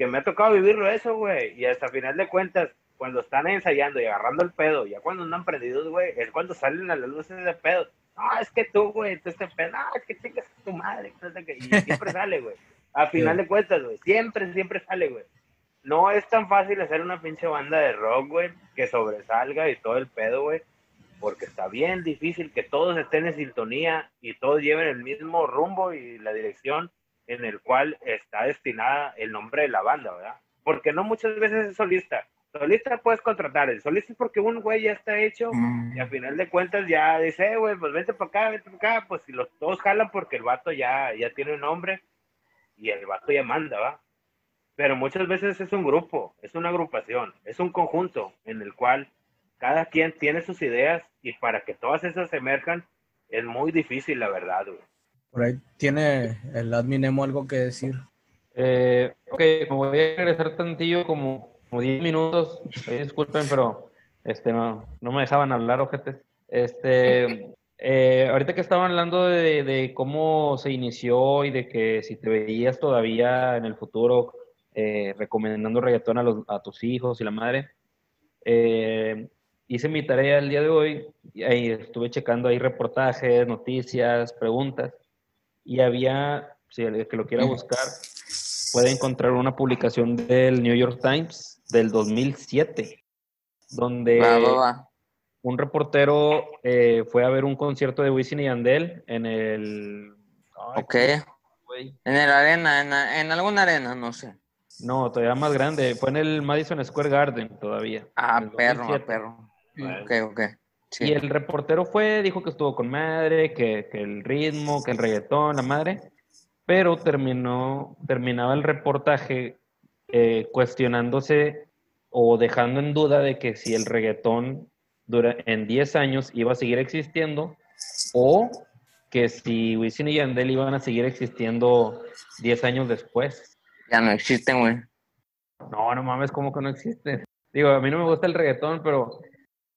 que me ha tocado vivirlo eso, güey. Y hasta final de cuentas, cuando están ensayando y agarrando el pedo, ya cuando andan prendidos, güey, es cuando salen a las luces de pedo. No, es que tú, güey, tú este pedo, no, es que chingas a tu madre. que no sé qué". Y siempre sale, güey. A final de cuentas, güey, siempre, siempre sale, güey. No es tan fácil hacer una pinche banda de rock, güey, que sobresalga y todo el pedo, güey porque está bien difícil que todos estén en sintonía y todos lleven el mismo rumbo y la dirección en el cual está destinada el nombre de la banda, ¿verdad? Porque no muchas veces es solista. Solista puedes contratar, el solista es porque un güey ya está hecho Mm. y a final de cuentas ya dice, "Eh, güey, pues vente para acá, vente para acá, pues si los todos jalan porque el vato ya, ya tiene un nombre y el vato ya manda, ¿va? Pero muchas veces es un grupo, es una agrupación, es un conjunto en el cual cada quien tiene sus ideas y para que todas esas emerjan es muy difícil, la verdad, güey. Por ahí tiene el admin Emo algo que decir. Eh, ok, me voy a regresar tantillo como, como 10 minutos. Eh, disculpen, pero este, no, no me dejaban hablar, ojetes. Este, eh, ahorita que estaban hablando de, de cómo se inició y de que si te veías todavía en el futuro eh, recomendando reggaetón a, los- a tus hijos y la madre, eh, hice mi tarea el día de hoy y ahí estuve checando ahí reportajes, noticias, preguntas y había, si el que lo quiera buscar, puede encontrar una publicación del New York Times del 2007, donde Va, va, va. un reportero eh, fue a ver un concierto de Wisin y Yandel en el... ay, Ok. En el arena, en, la- en alguna arena, no sé. No, todavía más grande, fue en el Madison Square Garden todavía. Ah, perro, ah, 2007. perro. Ok, ok. Sí. Y el reportero fue, dijo que estuvo con madre, que, que el ritmo, que el reggaetón, la madre, pero terminó, terminaba el reportaje eh, cuestionándose o dejando en duda de que si el reggaetón dura, en 10 años iba a seguir existiendo o que si Wisin y Yandel iban a seguir existiendo 10 años después. Ya no existen, güey. No, no mames, ¿cómo que no existe? Digo, a mí no me gusta el reggaetón, pero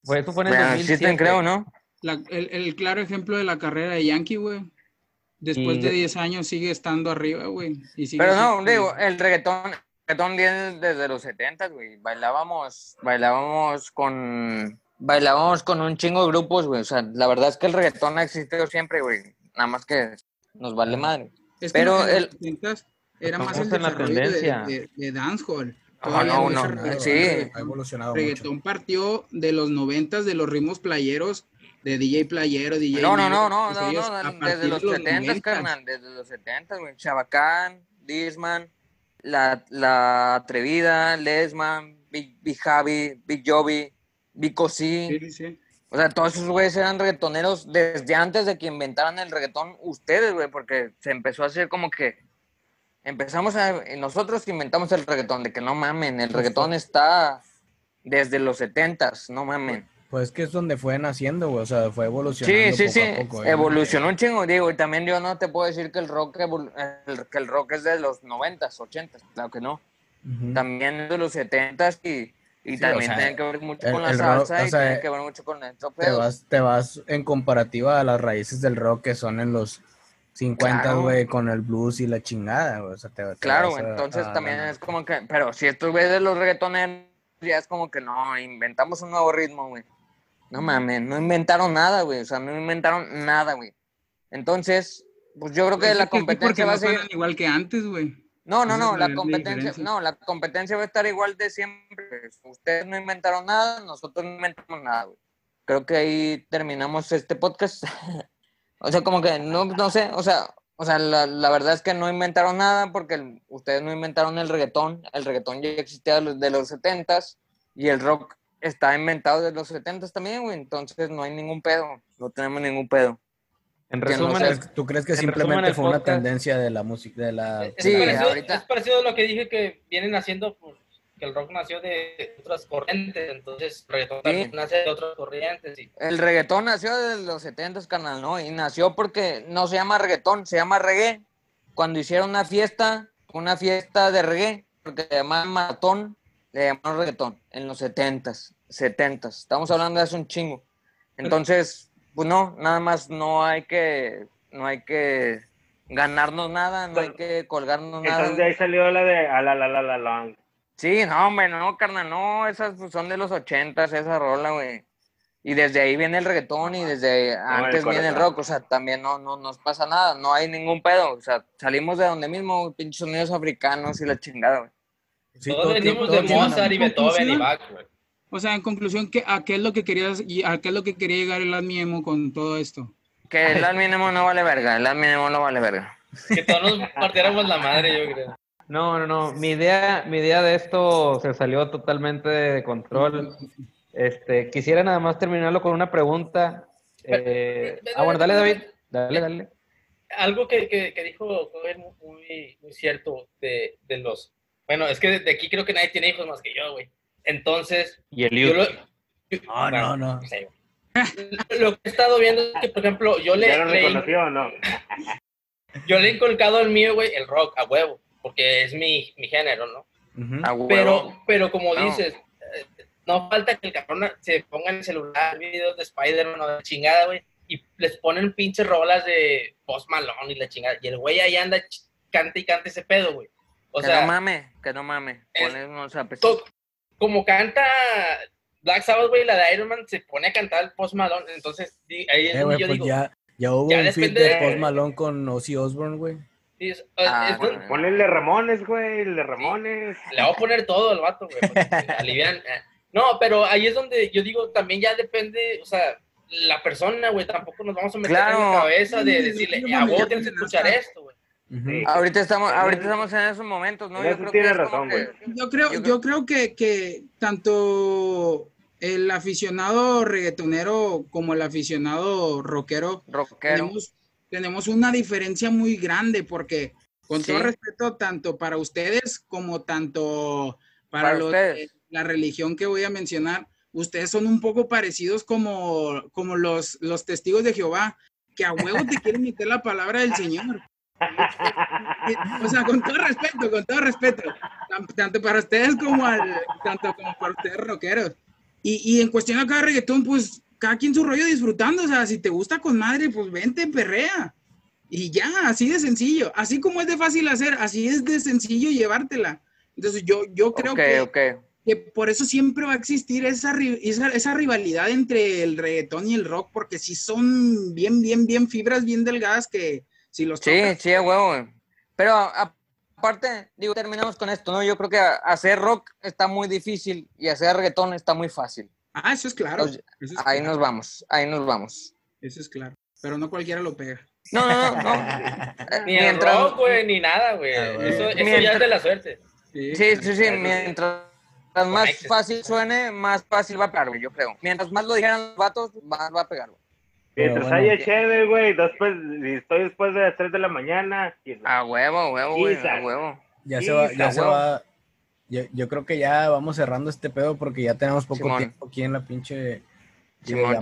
fue, eso fue en el Ya no 2007. existen, creo, ¿no? La- el, el claro ejemplo de la carrera de Yankee, güey. Después Y- de 10 años sigue estando arriba, güey. Pero no, siendo- digo, el reggaetón, el reggaetón viene desde los 70, güey. Bailábamos, bailábamos con, bailábamos con un chingo de grupos, güey. O sea, la verdad es que el reggaetón ha existido siempre, güey. Nada más que nos vale madre. Es que Pero el- 70s era más el en la desarrollo de, tendencia. de, de dancehall. No, no, sí. Ha evolucionado mucho. Reggaetón partió de los noventas de los ritmos playeros, de DJ playero, DJ. No, no, no, no, pues no, no, desde los de 70, 90s. carnal, desde los 70, güey. Chabacán, Disman, la, la Atrevida, Lesman, Big, Big Javi, Big Jovi, Big Cosí. Sí, sí, sí. O sea, todos esos güeyes eran reggaetoneros desde antes de que inventaran el reggaetón ustedes, güey, porque se empezó a hacer como que empezamos a nosotros inventamos el reggaetón, de que no mamen, el reggaetón está desde los setentas, no mamen. Pues es que es donde fue naciendo, güey. O sea, fue evolucionando. Sí, sí, poco sí, a poco, ¿eh? evolucionó un chingo, digo, y también yo no te puedo decir que el rock el- que el rock es de los noventas, ochentas, claro que no. Ujú. También es de los setentas y, y Sí, también o sea, tiene que ver mucho el- con la el rock, salsa o y sea, tiene que ver mucho con esto, Te vas, te vas en comparativa a las raíces del rock que son en los 50, Claro. güey, con el blues y la chingada, güey. O sea, te, te Claro, a- entonces a también la- es como que, pero si estos güeyes de los reggaetoneros ya es como que no, inventamos un nuevo ritmo, güey. No mames, no inventaron nada, güey, o sea, no inventaron nada, güey. Entonces, pues yo creo que Pues la que competencia va a suenan igual que antes, güey. No, no, no, la competencia, no, la competencia va a estar igual de siempre. Ustedes no inventaron nada, nosotros no inventamos nada, güey. Creo que ahí terminamos este podcast. o sea, como que no, no sé, o sea, o sea, la, la verdad es que no inventaron nada porque el- ustedes no inventaron el reggaetón. El reggaetón ya existía de los, 70s y el rock está inventado de los 70s también, güey. Entonces no hay ningún pedo, no tenemos ningún pedo. En no resumen, sé. es- ¿Tú crees que en simplemente fue una tendencia de la música, de la... Es, Sí, parecido, ahorita. es parecido a lo que dije que vienen haciendo, pues, que el rock nació de otras corrientes, entonces el reggaetón también nace de otras corrientes. Y, El reggaetón nació de los 70s, carnal, ¿no? Y nació porque no se llama reggaetón, se llama reggae. Cuando hicieron una fiesta, una fiesta de reggae, porque se llamaban maratón, le llamaron reggaetón en los 70s, 70s. Estamos hablando de hace un chingo. Entonces, pues no, nada más no hay que, no hay que ganarnos nada, no hay que colgarnos nada. Entonces de ahí salió la de a la la la la long. Sí, no, hombre, no, carnal, no, esas pues, son de los ochentas, esa rola, güey. Y desde ahí viene el reggaetón y desde antes viene el rock, o sea, también no, no nos pasa nada, no hay ningún pedo, o sea, salimos de donde mismo, pinches sonidos africanos y la chingada, güey. Sí, todos todo- venimos todo de Mozart y Beethoven y. Bach, güey. O sea, en conclusión, ¿qué, ¿a qué es lo que querías y a qué es lo que quería llegar el Admiemo con todo esto? Que el mínimo no vale verga, el mínimo no vale verga. Que todos nos partiéramos la madre, yo creo. No, no, no. Mi idea, mi idea de esto se salió totalmente de control. Este, quisiera nada más terminarlo con una pregunta. Eh, ah, bueno, dale, David. Dale, dale. Algo que, que, que dijo fue muy, muy cierto de, de los... Bueno, es que de aquí creo que nadie tiene hijos más que yo, güey. Entonces, Y el yo lo... yo- No, no, no. Lo que he estado viendo es que, por ejemplo, yo le, ¿Ya lo le- reconoció o no? yo le he inculcado al mío, güey, el rock, a huevo, porque es mi, mi género, ¿no? Ujú. A huevo. Pero, pero como No. dices, eh, no falta que el cabrón se ponga en el celular videos de Spider-Man o de chingada, güey, y les ponen pinches rolas de Post Malone y la chingada, y el güey ahí anda cante y cante ese pedo, güey. O que sea, no mame, que no mame, es- ponle unos apes- to- como canta Black Sabbath, güey, la de Iron Man, se pone a cantar el Post Malone, entonces ahí es Eh, donde güey, yo pues digo, ya, ya hubo ya un feat de- Post Malone con Ozzy Osbourne, güey. Es- Ah, es donde- bueno. Ponle el de Ramones, güey, el de Ramones. Le voy a poner todo al vato, güey. porque alivian. eh. No, pero ahí es donde yo digo, también ya depende, o sea, la persona, güey, tampoco nos vamos a meter en la cabeza de Sí, decirle, sí, a vos tienes que escuchar esto, güey. Sí. Ahorita estamos, En ahorita estamos en esos momentos, ¿no? Yo creo que es razón, que- güey. Yo creo, Yo yo creo que, que tanto el aficionado reggaetonero como el aficionado rockero rockero. tenemos, tenemos una diferencia muy grande porque con Sí. todo respeto tanto para ustedes como tanto para, Para los de la religión que voy a mencionar, ustedes son un poco parecidos como, como los, los testigos de Jehová, que a huevo te quieren meter la palabra del Señor. O sea, con todo respeto, con todo respeto, tan- tanto para ustedes como al, tanto como para ustedes rockeros. Y, y en cuestión acá de reggaetón, pues cada quien su rollo disfrutando, o sea, si te gusta con madre, pues vente, perrea. Y ya, así de sencillo. Así como es de fácil hacer, así es de sencillo llevártela. Entonces yo, yo creo ok, que, ok. que por eso siempre va a existir esa, esa, esa rivalidad entre el reggaetón y el rock, porque sí son bien, bien, bien fibras bien delgadas que Si los Sí, tocas, sí, huevo. Pero aparte, digo, terminamos con esto, ¿no? Yo creo que hacer rock está muy difícil y hacer reggaetón está muy fácil. Ah, eso es claro. Pues, eso, es Ahí claro nos vamos, ahí nos vamos. eso es claro. Pero no cualquiera lo pega. No, no, no, no. Ni el rock, güey, ni nada, güey. Ah. Eso, eso ya Mientras- es de la suerte. Sí, sí, sí, mientras más fácil suene, más fácil va a pegar, güey, yo creo. Mientras más lo dijeran los vatos, más va a pegar, güey. Mientras bueno. haya chévere, güey, después, y estoy después de las 3 de la mañana. y- A huevo, a huevo, güey, a huevo. Ya se va, ya se va. Yo, yo creo que ya vamos cerrando este pedo porque ya tenemos poco Simón. tiempo aquí en la pinche Simón,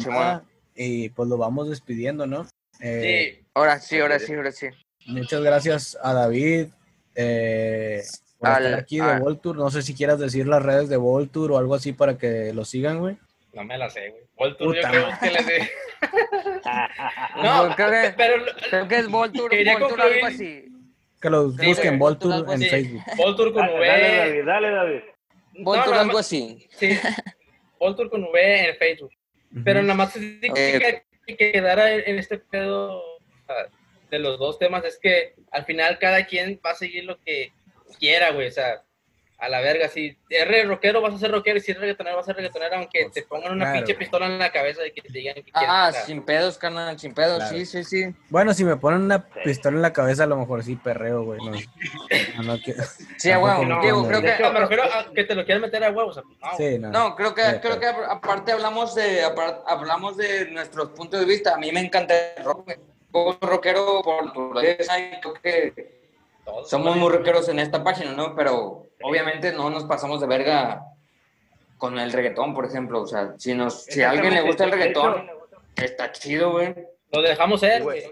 y pues lo vamos despidiendo, ¿no? Eh, Sí. Ahora sí, ahora sí, ahora sí. Muchas gracias a David eh, por Al- estar aquí de Voltur. No sé si quieras decir las redes de Voltur o algo así para que lo sigan, güey. No me la sé, güey. Voltur, yo creo que le sé. No, No, creo que, pero creo que es Voltur, Voltur concluir- algo así. Que los Sí, busquen Voltur en sí. Facebook. Voltur con Dale, V. dale, David, dale, David. No, Voltur nada algo más- así. Sí. Voltur con V en Facebook. Pero nada más que, que quedara en, este pedo de los dos temas es que al final cada quien va a seguir lo que quiera, güey. O sea, a la verga. Si eres rockero, vas a ser rockero. Y si eres reggaetonero, vas a ser reggaetonero. Aunque Pues, te pongan una claro, pinche güey. pistola en la cabeza y que te digan que Ah, quieres. sin pedos, carnal, sin pedos, Claro. sí, sí, sí. Bueno, si me ponen una pistola en la cabeza, a lo mejor sí perreo, güey. No, no, no quiero- Sí, a huevo. no, creo que no, me refiero a que te lo quieran meter a huevos. O sea, no, Sí, no. No, creo que, Sí, creo que aparte hablamos de, apar- hablamos de nuestros puntos de vista. A mí me encanta el rock. güey. Como rockero por naturaleza creo que todos somos muy rockeros en esta página, ¿no? Pero obviamente no nos pasamos de verga con el reggaetón, por ejemplo. O sea, si, nos, si a alguien le gusta el reggaetón, está chido, güey. Lo dejamos ser, Güey.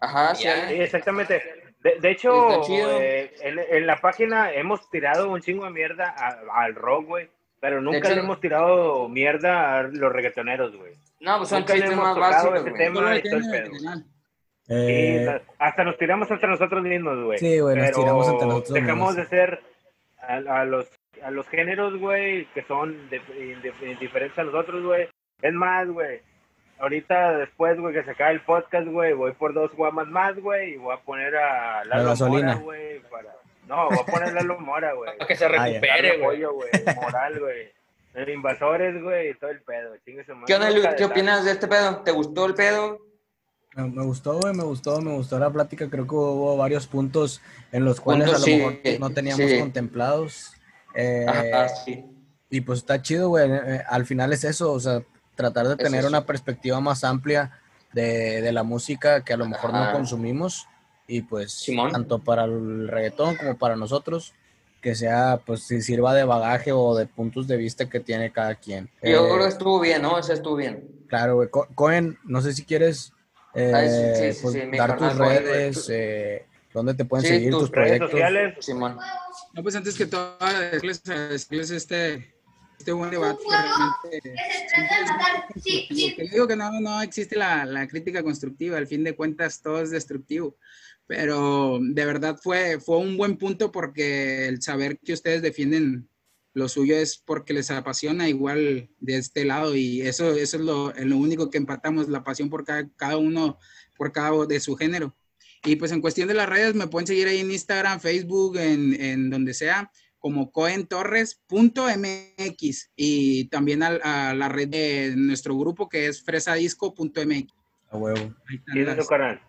Ajá, sí. Exactamente. De, de hecho, eh, en, en la página hemos tirado un chingo de mierda a- al rock, güey. Pero nunca hecho, le hemos tirado mierda a los reggaetoneros, güey. No, pues son Nunca le chistes hemos más tocado básicos, ese tema. Y todo el pedo. Eh, hasta nos tiramos entre nosotros mismos, güey. Sí, güey, nos tiramos entre nosotros Dejamos mismos. de ser a, a los, a los géneros, güey, que son de, de- diferentes a nosotros, güey. Es más, güey. Ahorita, después, güey, que se acabe el podcast, güey, voy por dos guamas más, güey, y voy a poner a Lalo gasolina. Mora, güey, para... No, voy a poner a Lalo Mora, güey. Para que se Ah, recupere, güey. apoyo, güey, moral, güey. Invasores, güey, y todo el pedo. Chingue su madre. ¿Qué onda, Luis? ¿Qué opinas de este pedo? ¿Te gustó el pedo? Me, gustó, güey, me gustó, me gustó la plática. Creo que hubo varios puntos en los cuales Puntos, a lo sí, mejor no teníamos sí. contemplados. Eh, Ajá, sí. y pues está chido, güey. eh, al final es eso, o sea, tratar de Es tener eso. una perspectiva más amplia de, de la música que a lo mejor no Ajá. consumimos. Y pues, Simón. tanto para el reggaetón como para nosotros, que sea, pues, si sirva de bagaje o de puntos de vista que tiene cada quien. Yo Eh, creo que estuvo bien, ¿no? Ese estuvo bien. Claro, güey. Co- Cohen, no sé si quieres eh, Ay, sí, sí, pues, sí, dar tus güey. redes, eh, dónde te pueden Sí, seguir tus tus proyectos. sociales. Simón. No, pues antes que todo, agradecerles este, este buen debate. que realmente. Que digo que no, no existe la, la crítica constructiva, al fin de cuentas todo es destructivo. Pero de verdad fue, fue un buen punto porque el saber que ustedes defienden lo suyo es porque les apasiona igual de este lado y eso, eso es lo, lo único que empatamos, la pasión por cada, cada uno, por cada de su género. Y pues en cuestión de las redes, me pueden seguir ahí en Instagram, Facebook, en, en donde sea, como coentorres.mx y también a, a la red de nuestro grupo que es fresadisco.mx. A huevo. Ahí las- canal.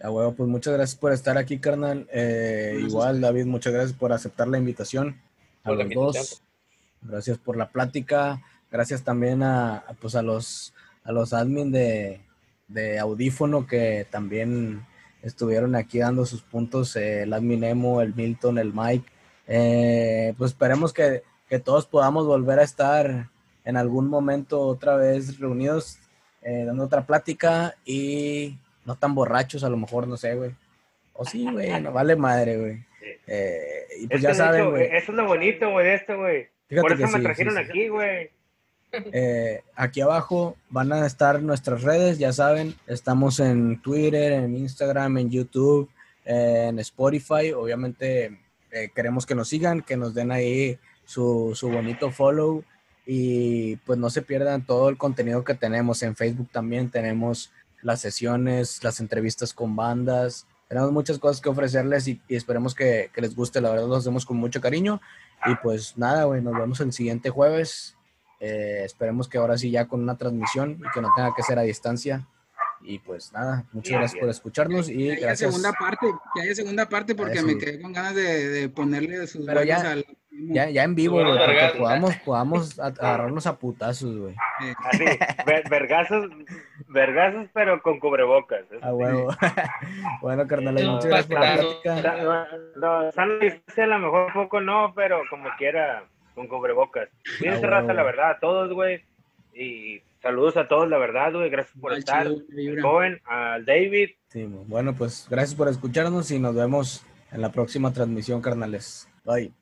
A huevo, pues muchas gracias por estar aquí, carnal. Eh, igual, David, muchas gracias por aceptar la invitación. A los dos. Gracias por la plática. Gracias también a, a, pues a los a los admin de, de audífono que también estuvieron aquí dando sus puntos, eh, el admin Emo, el Milton, el Mike. Eh, pues esperemos que, que todos podamos volver a estar en algún momento otra vez reunidos, eh, dando otra plática y no tan borrachos a lo mejor, no sé, güey. O sí, güey, no vale madre, güey. Eh, y pues Es ya saben, güey. Eso es lo bonito, güey, de esto, güey. Fíjate Por eso que me sí, trajeron sí. aquí, güey. Eh, aquí abajo van a estar nuestras redes, ya saben, estamos en Twitter, en Instagram, en YouTube, eh, en Spotify. Obviamente eh, queremos que nos sigan, que nos den ahí su, su bonito follow y pues no se pierdan todo el contenido que tenemos. En Facebook también tenemos las sesiones, las entrevistas con bandas, tenemos muchas cosas que ofrecerles y, y esperemos que, que les guste. La verdad, lo hacemos con mucho cariño. Y pues nada, güey, nos vemos el siguiente jueves. Eh, esperemos que ahora sí ya con una transmisión y que no tenga que ser a distancia. Y pues nada, muchas gracias por escucharnos y Que haya gracias. segunda parte, que haya segunda parte porque Eso. me quedé con ganas de, de ponerle sus Pero ya- al- Ya, ya en vivo, güey, para que vergas. podamos, podamos a- agarrarnos a putazos, güey. Así, ver- vergazos, vergazos, pero con cubrebocas. eso A sí. huevo. bueno, carnales, No, muchas gracias por la plática. No, a lo mejor poco no, pero como quiera, con cubrebocas. Cuídense, Ah, raza, la verdad, a todos, güey. Y saludos a todos, la verdad, güey. Gracias por estar. chido. Joven, al David. Sí, bueno, pues gracias por escucharnos y nos vemos en la próxima transmisión, carnales. Bye.